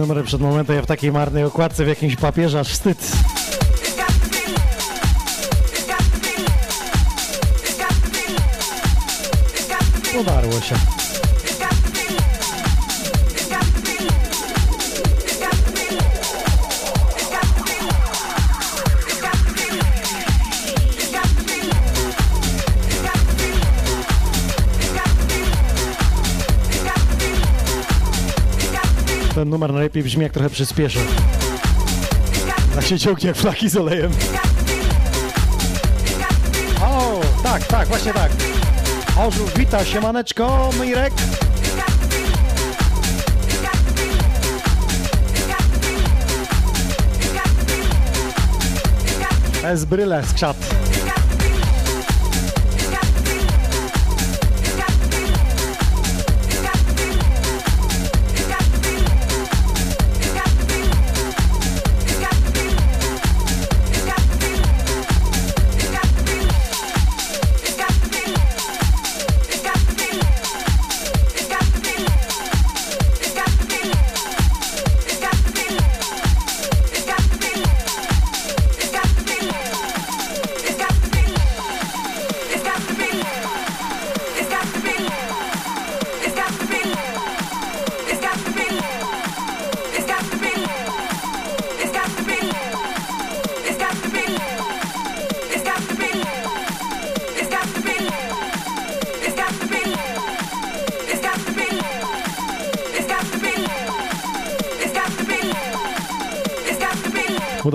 Numery przed momentem ja w takiej marnej okładce w jakimś papierze aż wstyd. Numer najlepiej brzmi jak trochę przyspieszę. Tak się ciągnie jak flaki z olejem. O, tak, tak, właśnie tak. Orzu, wita, siemaneczko, Mirek. Ez bryle, skrzat.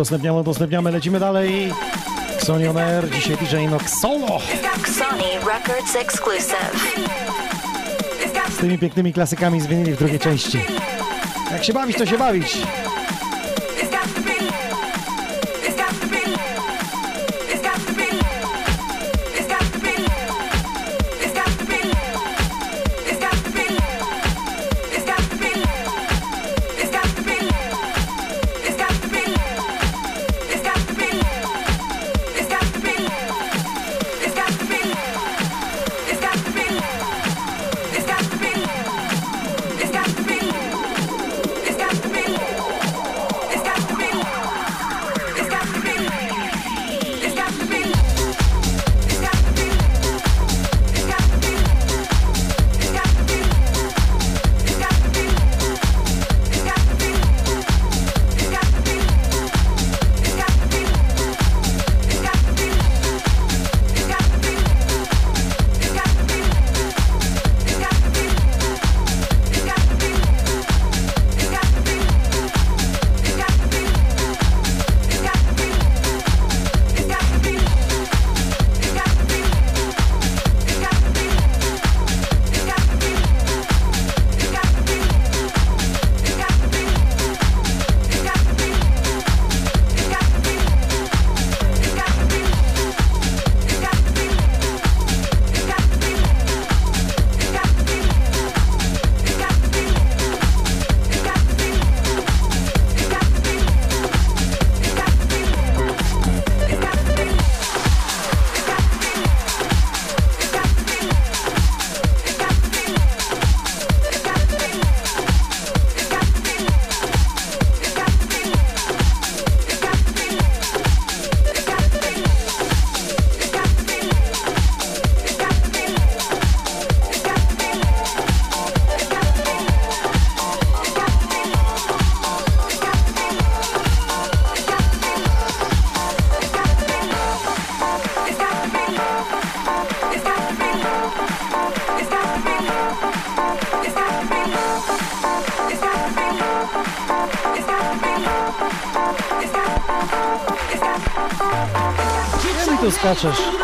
Udostępniamy, udostępniamy, lecimy dalej. Xonion Air, dzisiaj DJ Nox Solo. Sony Records exclusive. Z tymi pięknymi klasykami z w drugiej części. Jak się bawić, to się bawić. Tu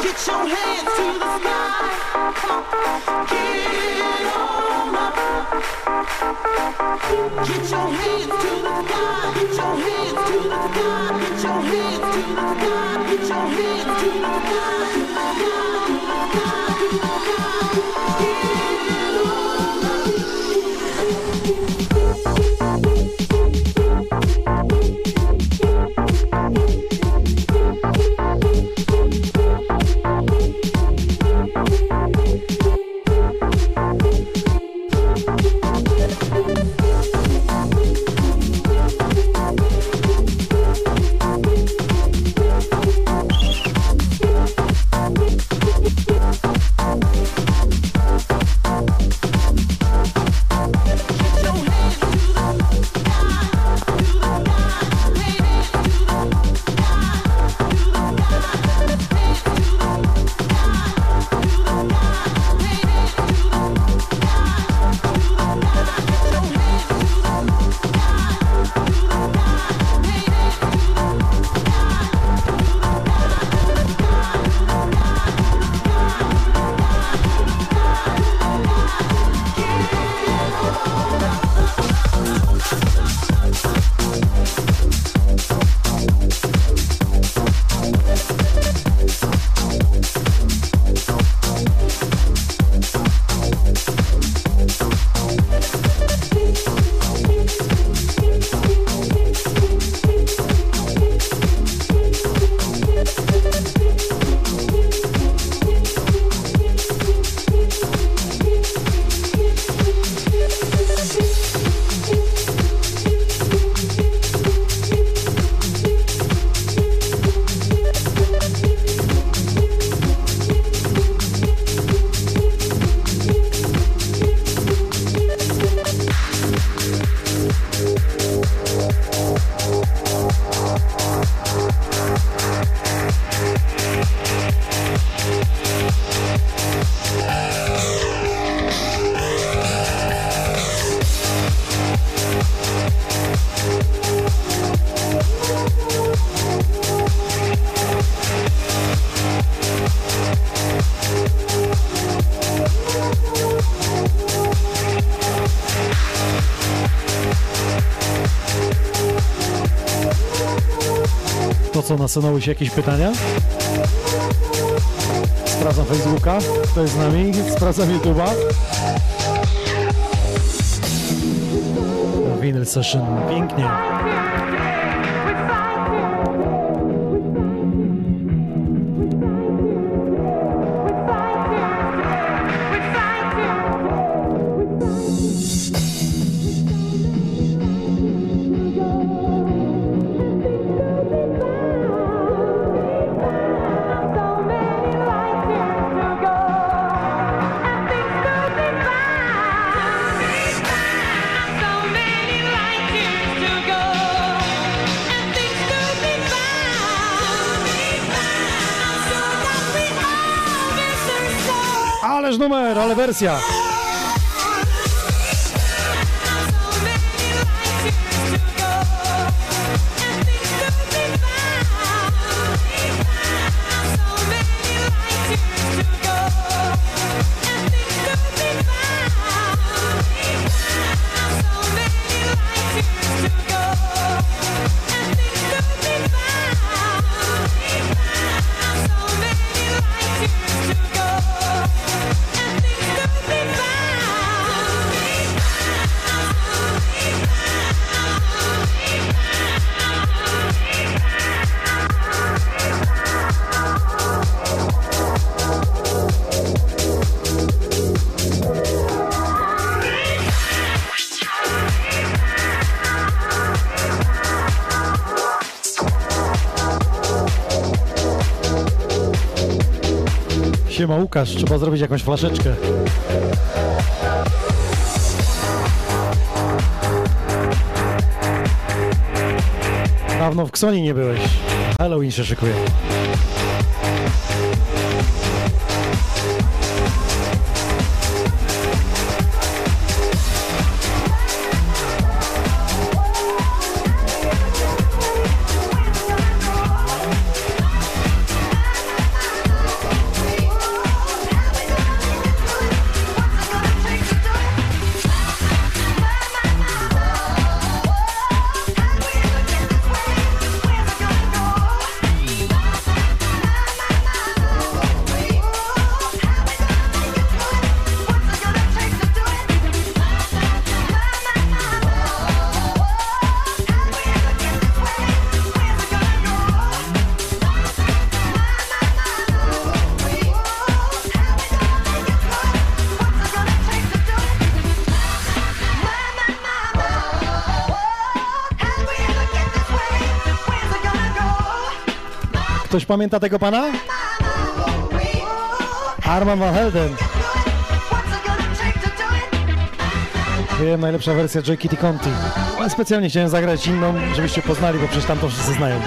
To the sky. To the sky. Nasunęły się jakieś pytania? Sprawdzam Facebooka, kto jest z nami, sprawdzam YouTube'a. Vinyl Session, pięknie. Wersja. Łukasz, trzeba zrobić jakąś flaszeczkę. Dawno w Ksoni nie byłeś. Halloween się szykuje. Pamięta tego pana? Arman Van Helden. Wiem, najlepsza wersja Joy Kitty Conti. Ale specjalnie chciałem zagrać inną, żebyście poznali, bo przecież tam to wszyscy znają.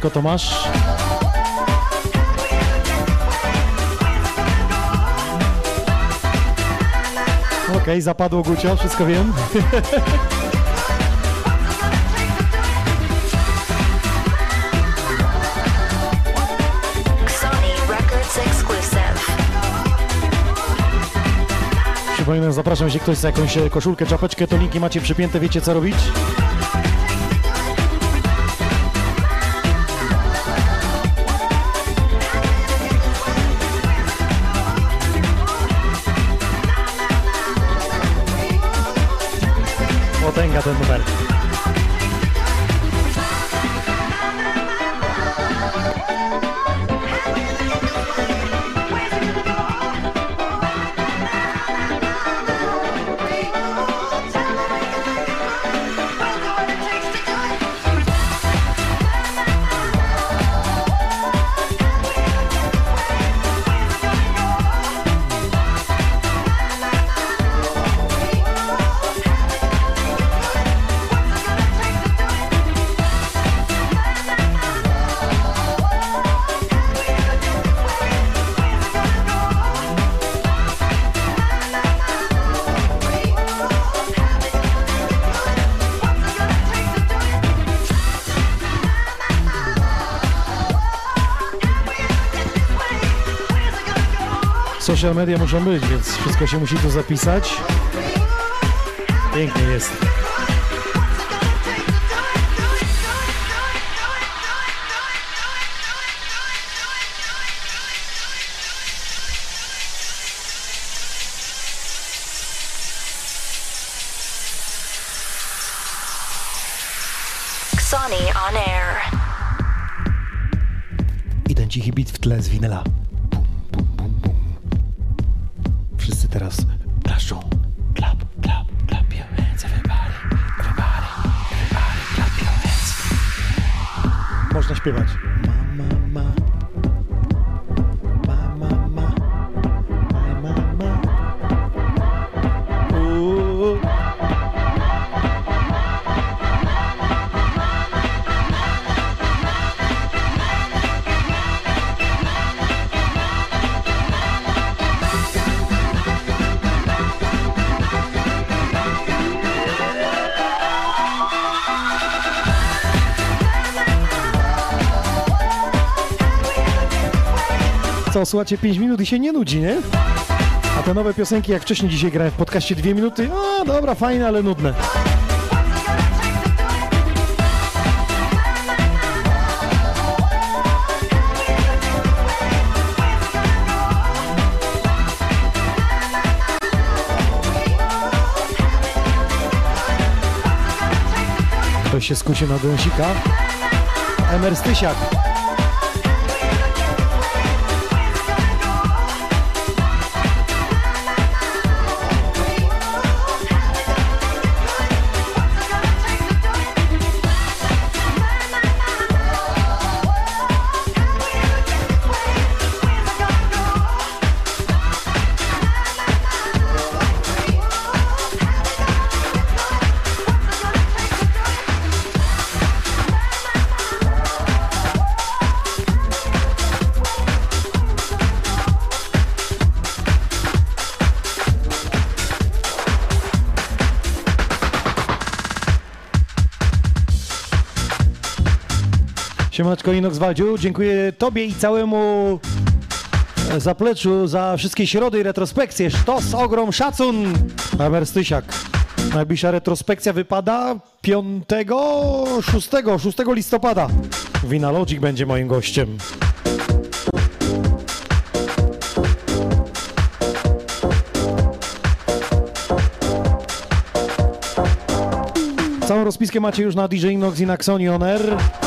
Siemaneczko Tomasz. Okej, zapadło Gucio, wszystko wiem. Przypominam, zapraszam, jeśli ktoś chce jakąś koszulkę, czapeczkę, to linki macie przypięte, wiecie co robić. Social media muszą być, więc wszystko się musi tu zapisać. Pięknie jest. Słuchacie 5 minut i się nie nudzi, nie? A te nowe piosenki, jak wcześniej dzisiaj grałem w podcaście 2 minuty, a dobra, fajne, ale nudne. Ktoś się skusie na dęsika. Emer Stysiak. Dziękuję Tobie i całemu zapleczu za wszystkie środy i retrospekcje. Sztos, ogrom, szacun! Emer Stysiak. Najbliższa retrospekcja wypada 5, 6, 6 listopada. Wina Logic będzie moim gościem. Całą rozpiskę macie już na DJ Inox i na On Air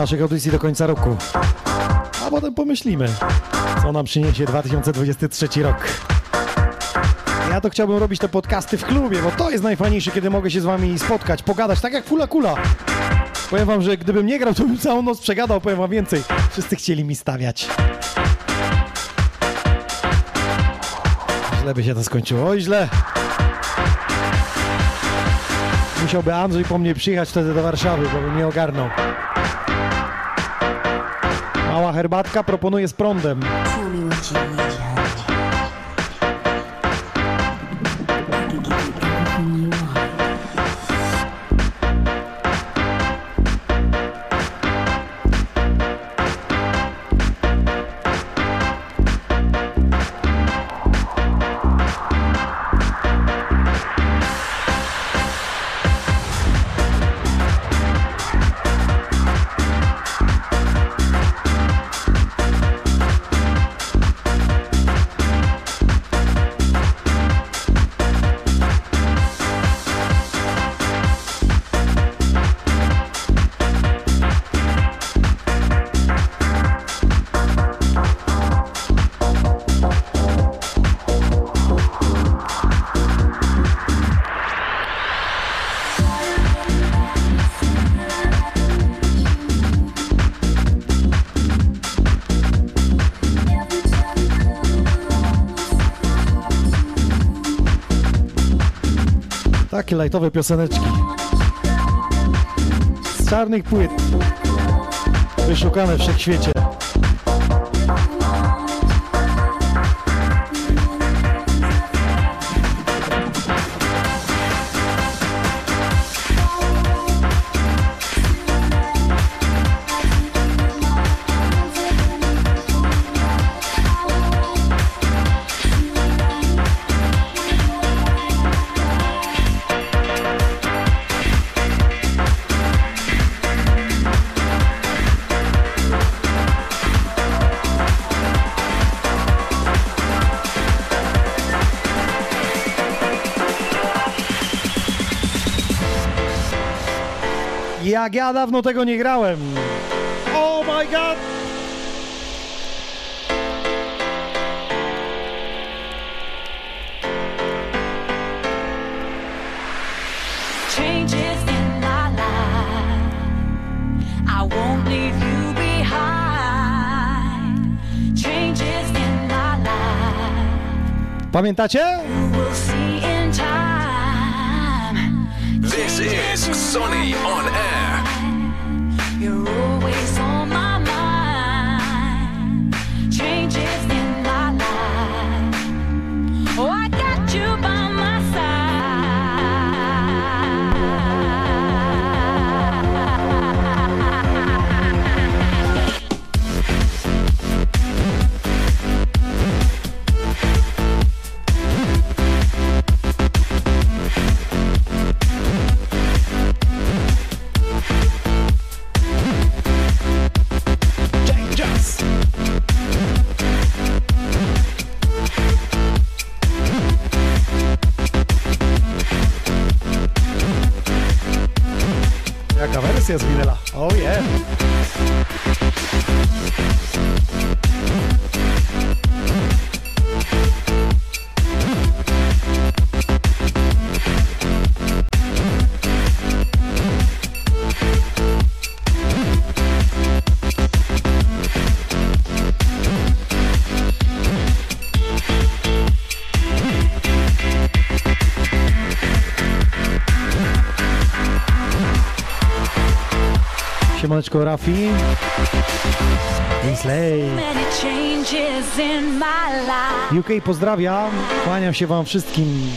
naszych audycji do końca roku. A potem pomyślimy, co nam przyniesie 2023 rok. Ja to chciałbym robić te podcasty w klubie, bo to jest najfajniejsze, kiedy mogę się z wami spotkać, pogadać, tak jak Fula Kula. Powiem wam, że gdybym nie grał, to bym całą noc przegadał, powiem wam więcej. Wszyscy chcieli mi stawiać. Źle by się to skończyło, oj źle. Musiałby Andrzej po mnie przyjechać wtedy do Warszawy, bo bym nie ogarnął. Mała herbatka proponuje z prądem. Takie lajtowe pioseneczki. Z czarnych płyt. Wyszukane w wszechświecie. Jak ja dawno tego nie grałem. Oh my god! changes in my life. I won't leave you behind. Changes in my life. Pamiętacie? We'll see in time. This is Sonny on Siemaneczko Rafi. Life. UK pozdrawia. Kłaniam się wam wszystkim.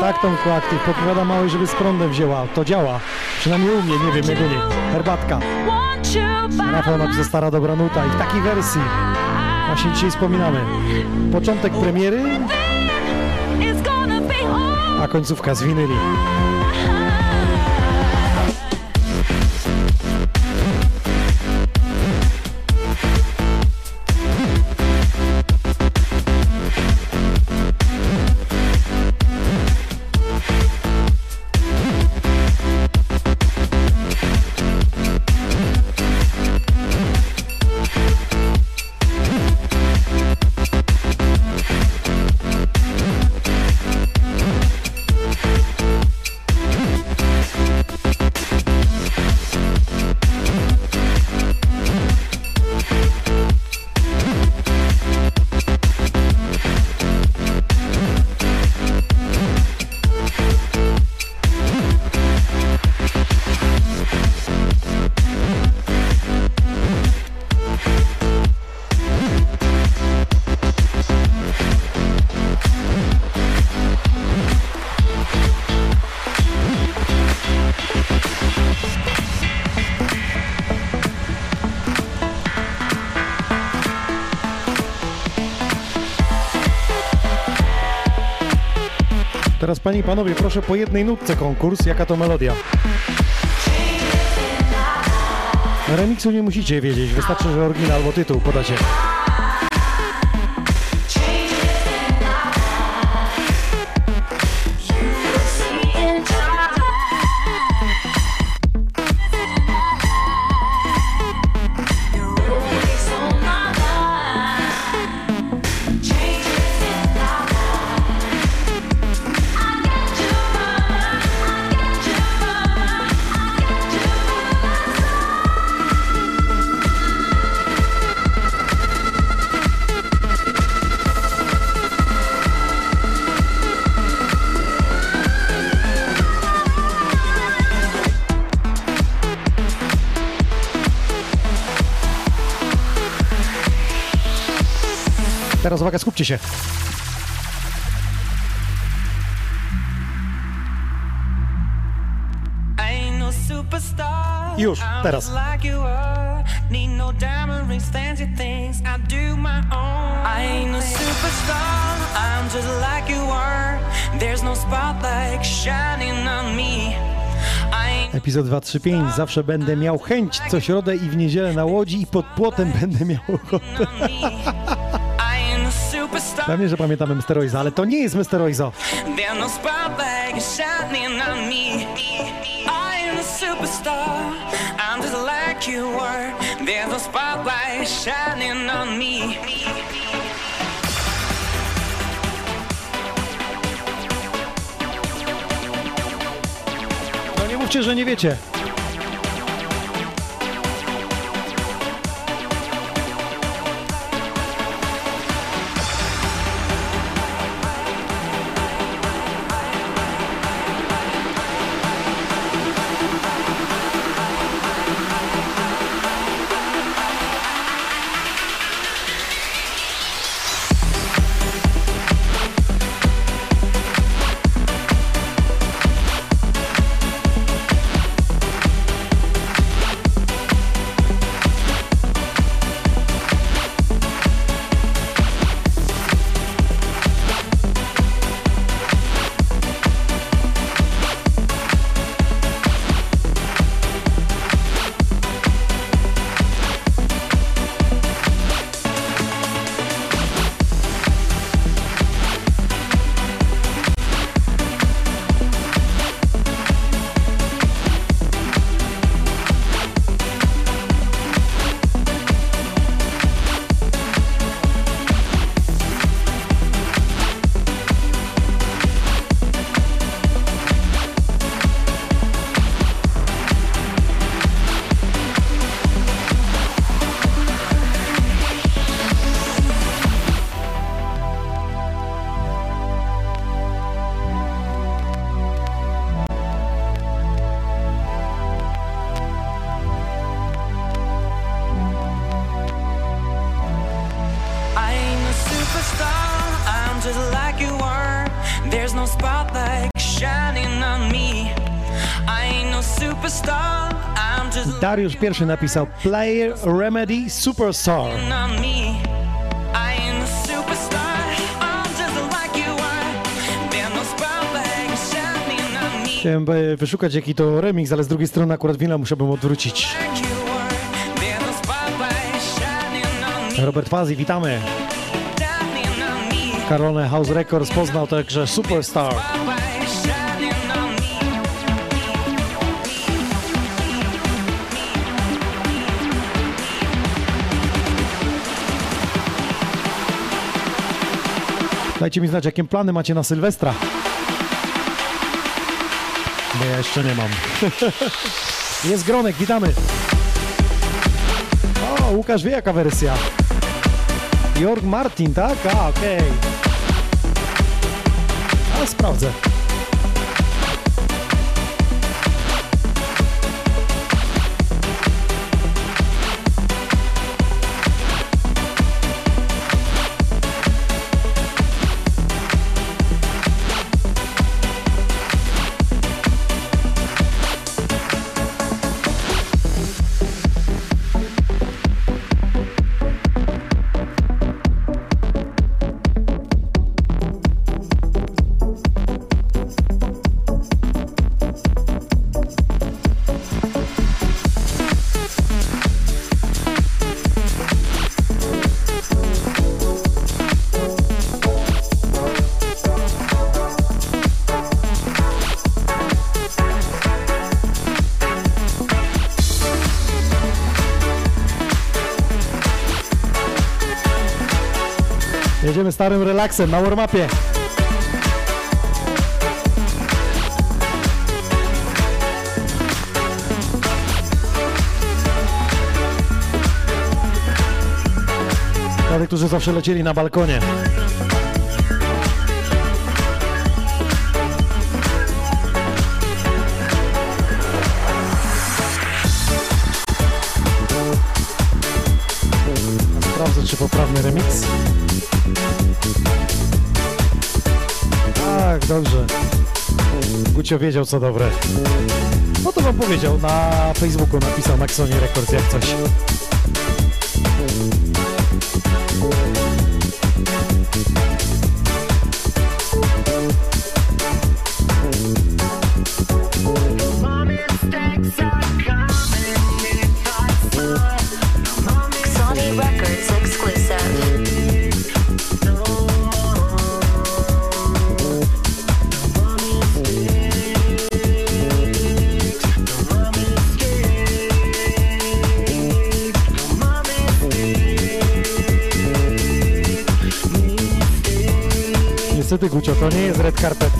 Tak, Tomku Aktyw podpowiada małej, żeby z prądem wzięła. To działa. Przynajmniej u mnie, nie wiem, jak u niej. Herbatka. Rafał napisał stara dobra nuta i w takiej wersji właśnie dzisiaj wspominamy. Początek premiery, a końcówka z winyli. Panie i panowie, proszę po jednej nutce konkurs. Jaka to melodia? Remiksu nie musicie wiedzieć, wystarczy, że oryginał albo tytuł podacie. Skupcie się. No. Już, teraz. Need no diamond rings, fancy things. I do my own. I ain't no superstar. I'm just like you are. There's no spotlight shining on me. I ain't Epizod 235. Zawsze będę miał chęć co środę i w niedzielę na łodzi i pod płotem będę miał ochotę. Pewnie, że pamiętamy Mr. Oiza, ale to nie jest Mr. Oizo. No. No nie mówcie, że nie wiecie. There's no spotlight shining on me. Chciałem e, wyszukać jaki to remix, ale z drugiej strony akurat wina musiałbym odwrócić. No. Robert Fazi, witamy. Karolę House Records poznał także Superstar. Dajcie mi znać, jakie plany macie na Sylwestra. Bo ja jeszcze nie mam. (laughs) Jest Gronek, witamy. O, Łukasz wie jaka wersja. Jorg Martin, tak? A, okej. A, sprawdzę. Relaksem na warmapie. Tych, którzy zawsze lecieli na balkonie. Sprawdzę, czy poprawny remix. Dobrze. Gucio wiedział, co dobre. No to wam powiedział, na Facebooku napisał na Xonie Records jak coś. Gucio, to nie jest red carpet.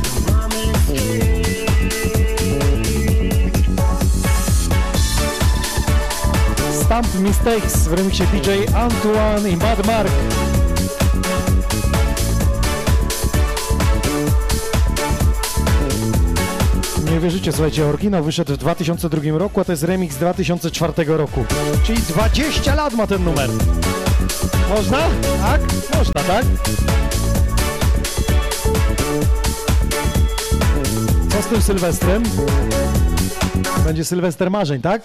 Stamp Mistakes w remixie DJ Antoine i Bad Mark. Nie wierzycie, słuchajcie, oryginał wyszedł w 2002 roku, a to jest remix z 2004 roku. Czyli 20 lat ma ten numer. Można? Tak? Można, tak? Tym Sylwestrem? Będzie Sylwester marzeń, tak?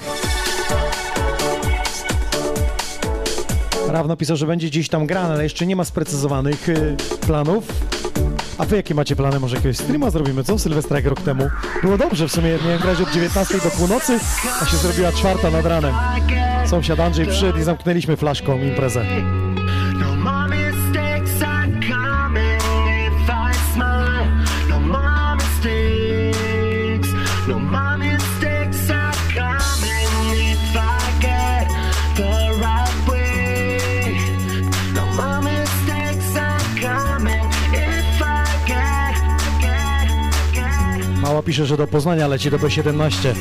Raf napisał, że będzie gdzieś tam grane, ale jeszcze nie ma sprecyzowanych y, planów. A wy jakie macie plany? Może jakiegoś streama zrobimy, co? Sylwestra jak rok temu. Było dobrze, w sumie miałem grać od 19 do północy, a się zrobiła czwarta nad ranem. Sąsiad Andrzej przyszedł i zamknęliśmy flaszką imprezę. Pisze, że do Poznania leci do B17.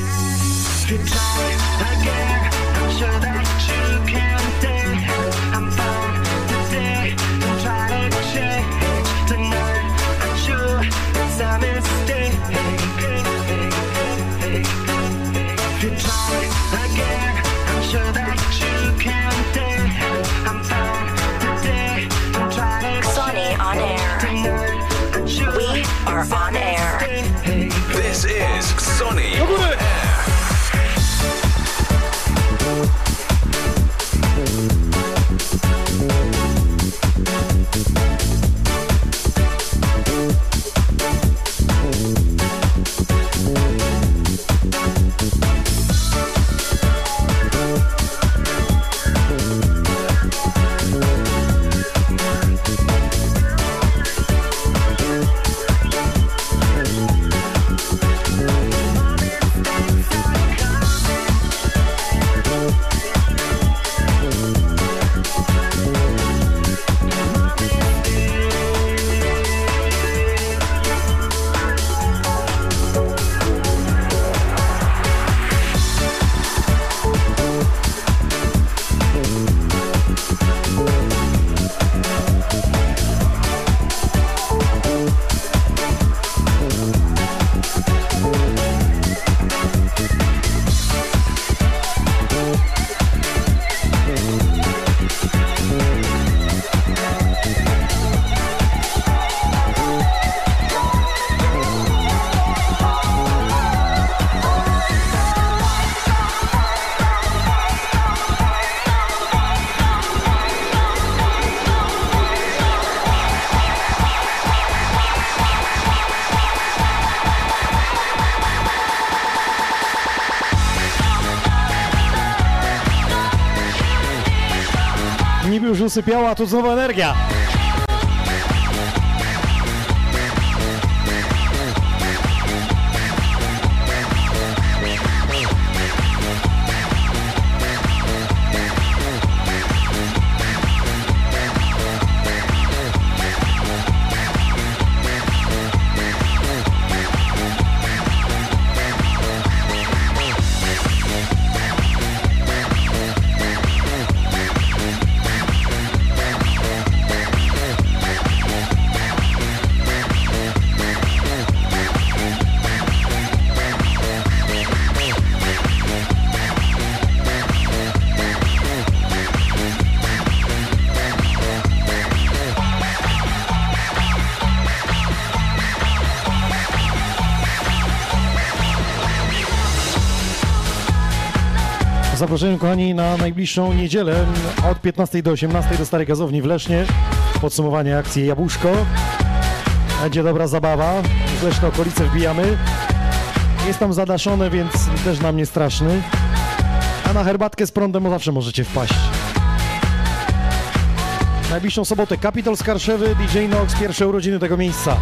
Niby już usypiała, a tu znowu energia. Zapraszam kochani na najbliższą niedzielę od 15 do 18 do Starej Gazowni w Lesznie. Podsumowanie akcji Jabłuszko. Będzie dobra zabawa. Leszne okolice wbijamy. Jest tam zadaszone, więc też nam nie straszny. A na herbatkę z prądem zawsze możecie wpaść. Najbliższą sobotę Kapitol Skarszewy, DJ Nox, pierwsze urodziny tego miejsca.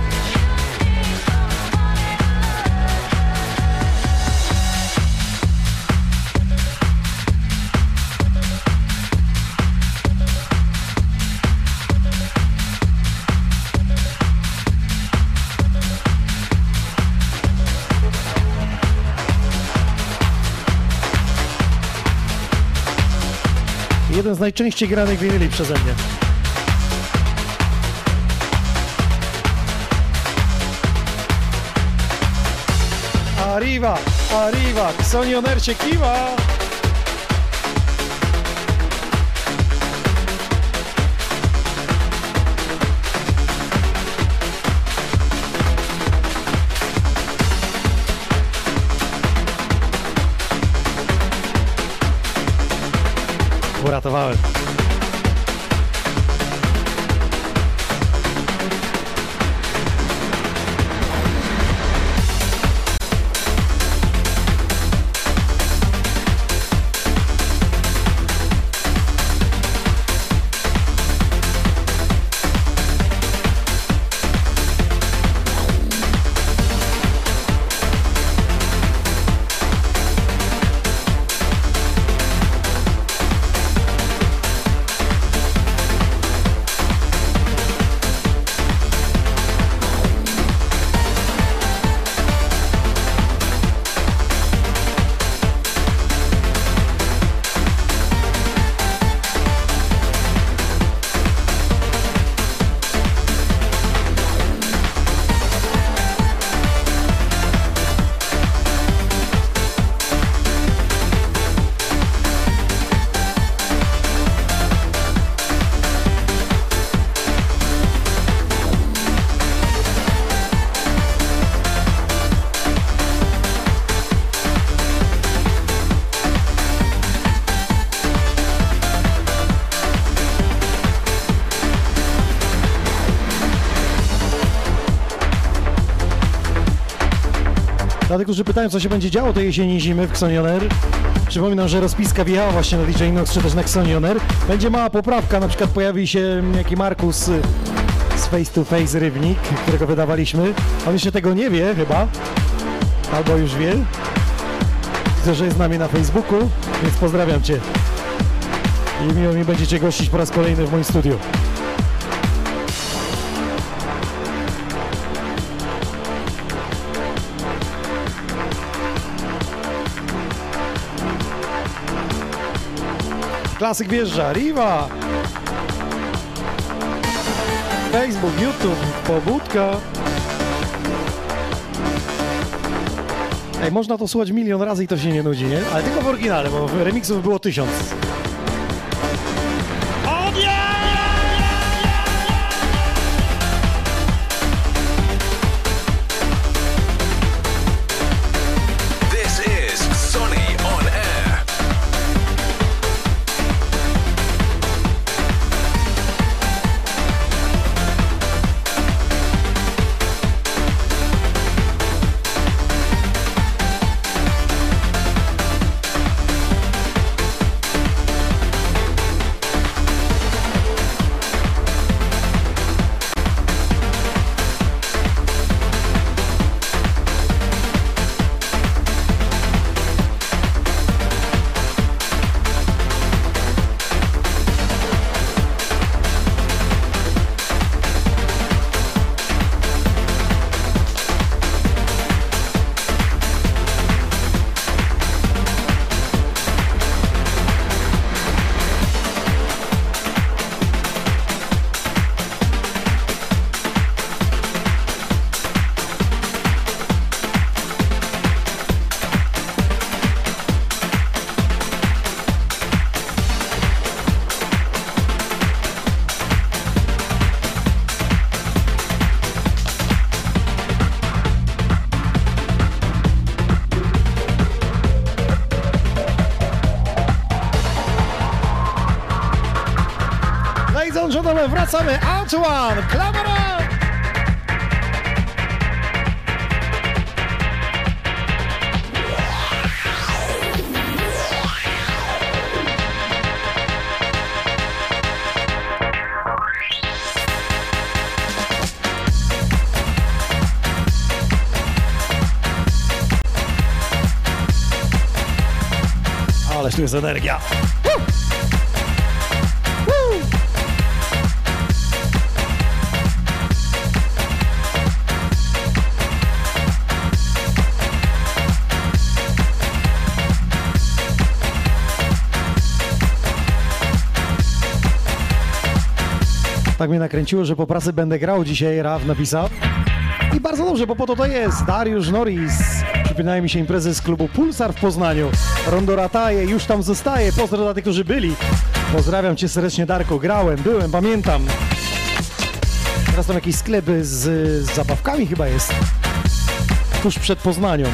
Jeden z najczęściej granych winyli przeze mnie. Arriva, arriva, Sonioner się kiwa. Uratowałem. Którzy pytają, co się będzie działo tej jesieni zimy w Xonioner, przypominam, że rozpiska wjechała właśnie na DJ Inox czy też na Xonioner. Będzie mała poprawka, na przykład pojawi się jaki Markus y, z Face to Face Rybnik, którego wydawaliśmy. On jeszcze tego nie wie chyba, albo już wie. Widzę, że jest z nami na Facebooku, więc pozdrawiam Cię. I miło mi będzie Cię gościć po raz kolejny w moim studiu. Klasyk wjeżdża, Riva! Facebook, YouTube, pobudka. Ej, można to słuchać milion razy i to się nie nudzi, nie? Ale tylko w oryginale, bo w remixów było tysiąc. Wracamy. Antoine, klamera! Ależ tu jest energia. Tak mnie nakręciło, że po pracy będę grał dzisiaj, Raf napisał. I bardzo dobrze, bo po to to jest. Dariusz Norris. Przypominają mi się imprezy z klubu Pulsar w Poznaniu. Rondo Rataje już tam zostaje. Pozdro dla tych, którzy byli. Pozdrawiam cię serdecznie, Darko. Grałem, byłem, pamiętam. Teraz tam jakieś sklepy z, z zabawkami chyba jest. Tuż przed Poznanią.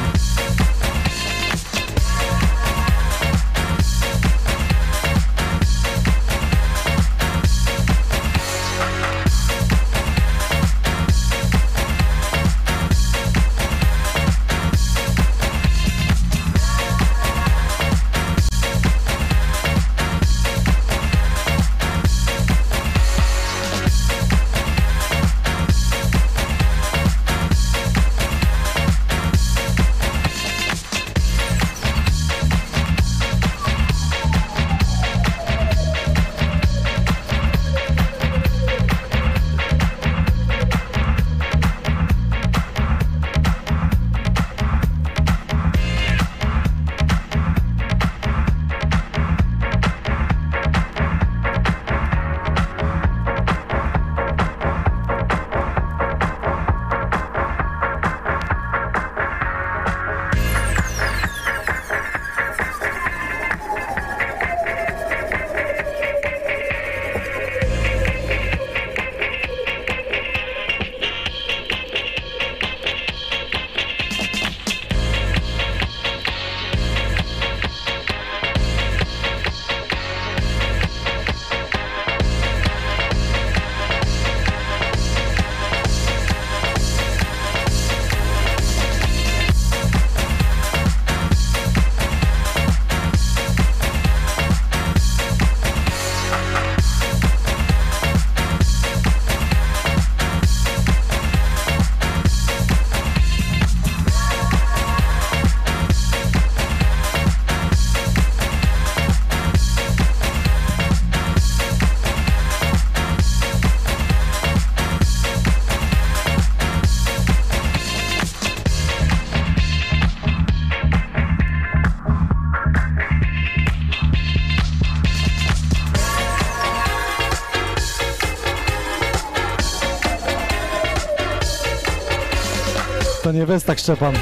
To nie Westak Szczepan,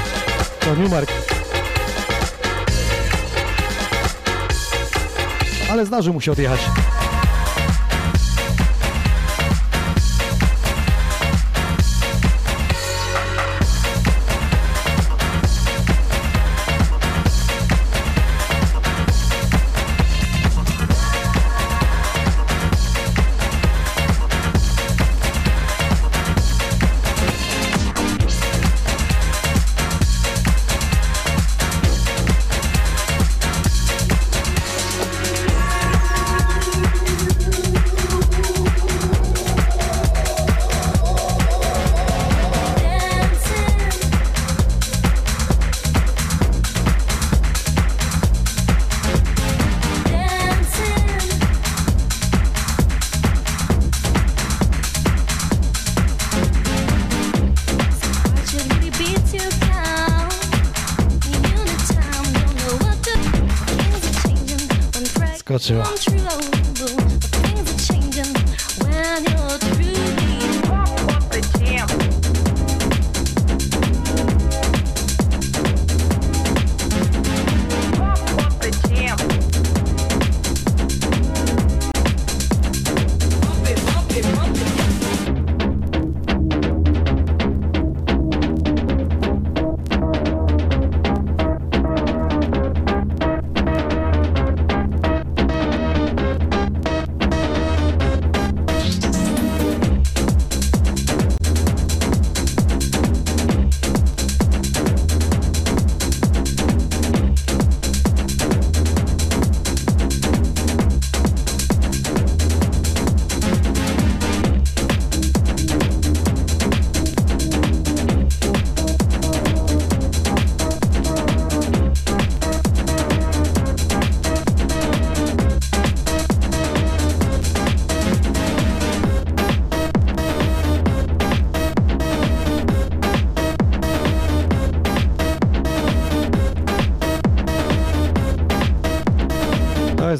to Newmark. Ale zdarzył mu się odjechać.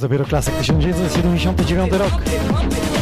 Dopiero klasyk 1979 rok.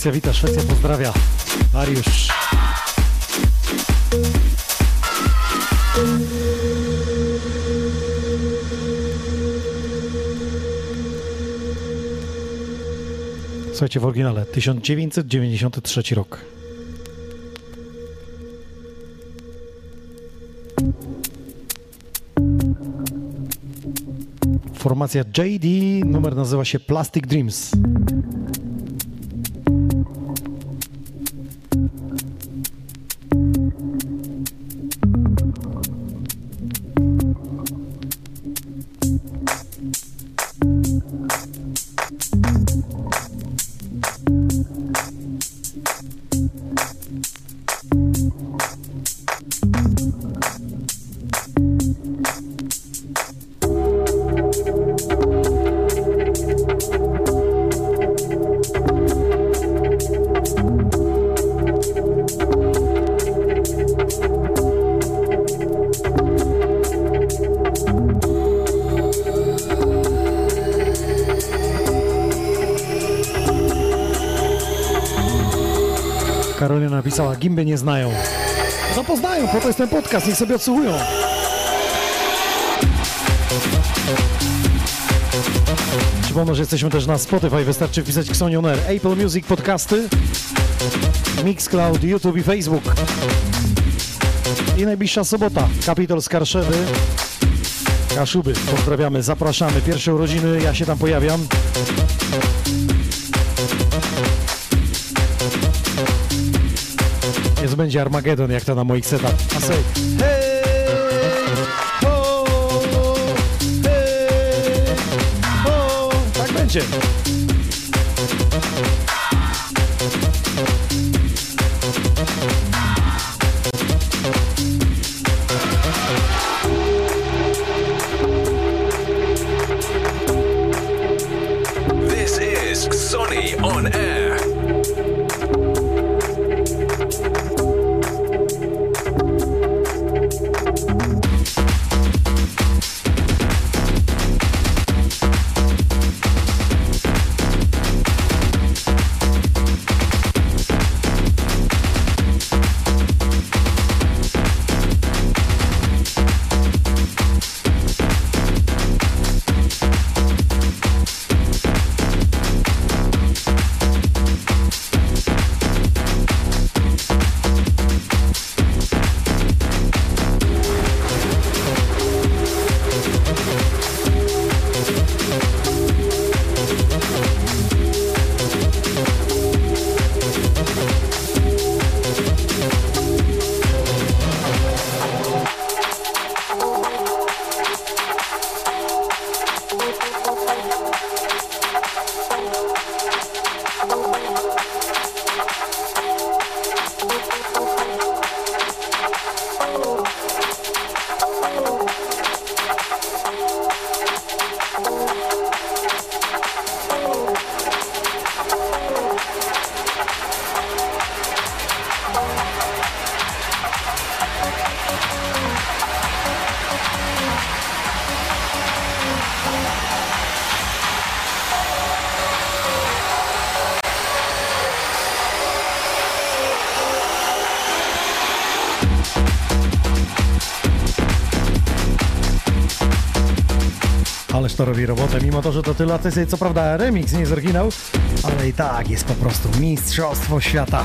Szwecja wita, Szwecja pozdrawia. Mariusz. Słuchajcie, w oryginale 1993 rok. Formacja JD, numer nazywa się Plastic Dreams. Ten podcast, niech sobie odsłuchują. Przypomnę, że jesteśmy też na Spotify, wystarczy wpisać Xonion Air, Apple Music Podcasty, Mixcloud, YouTube i Facebook. I najbliższa sobota, Kapitol z Karszewy, Kaszuby, pozdrawiamy, zapraszamy, pierwsze urodziny, ja się tam pojawiam. Będzie Armagedon, jak to na moich setach. A ho. Tak będzie. Robi robotę, mimo to, że to tyle, to jest co prawda remix, nie jest oryginał, Ale i tak jest po prostu mistrzostwo świata.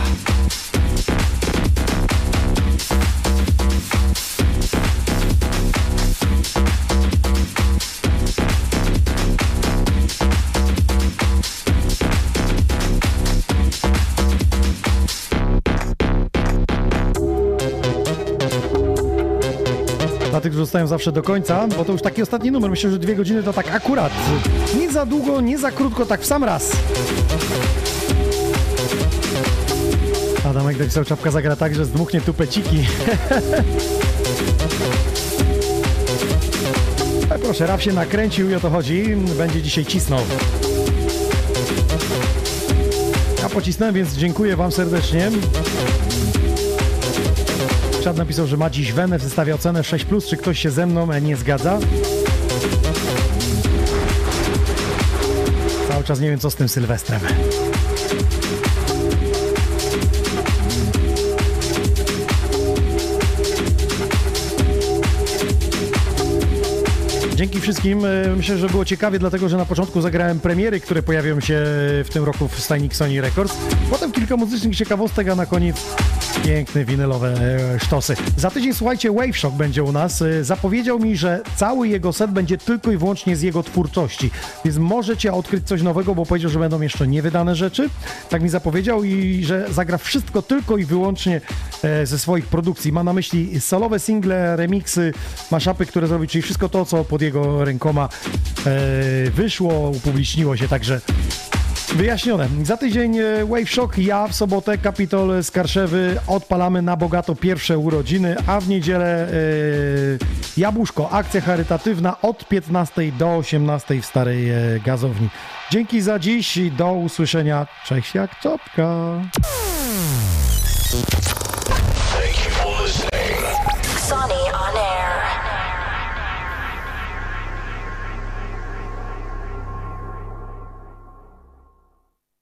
Zostają zawsze do końca, bo to już taki ostatni numer. Myślę, że dwie godziny to tak akurat. Nie za długo, nie za krótko, tak w sam raz. Adamek napisał, czapka zagra tak, że zdmuchnie tupeciki. Ale (laughs) proszę, Raf się nakręcił i o to chodzi. Będzie dzisiaj cisnął. Ja pocisnąłem, więc dziękuję Wam serdecznie. Czad napisał, że ma dziś wenę, wystawia ocenę 6+. Czy ktoś się ze mną nie zgadza? Cały czas nie wiem, co z tym Sylwestrem. Dzięki wszystkim. e, Myślę, że było ciekawie, dlatego że na początku zagrałem premiery, które pojawią się w tym roku w stajnik Sony Records. Potem kilka muzycznych ciekawostek, a na koniec piękne winylowe e, sztosy. Za tydzień, słuchajcie, Wave Shock będzie u nas. E, Zapowiedział mi, że cały jego set będzie tylko i wyłącznie z jego twórczości, więc możecie odkryć coś nowego, bo powiedział, że będą jeszcze niewydane rzeczy. Tak mi zapowiedział i że zagra wszystko tylko i wyłącznie e, ze swoich produkcji. Ma na myśli solowe single, remixy, maszapy, które zrobi, czyli wszystko to, co pod jego rękoma wyszło, upubliczniło się, także Wyjaśnione. Za tydzień e, Wave Shock, ja w sobotę Kapitol z Karszewy odpalamy na bogato pierwsze urodziny, a w niedzielę e, Jabłuszko, akcja charytatywna od 15 do 18 w Starej e, Gazowni. Dzięki za dziś i do usłyszenia. Cześć jak czopka.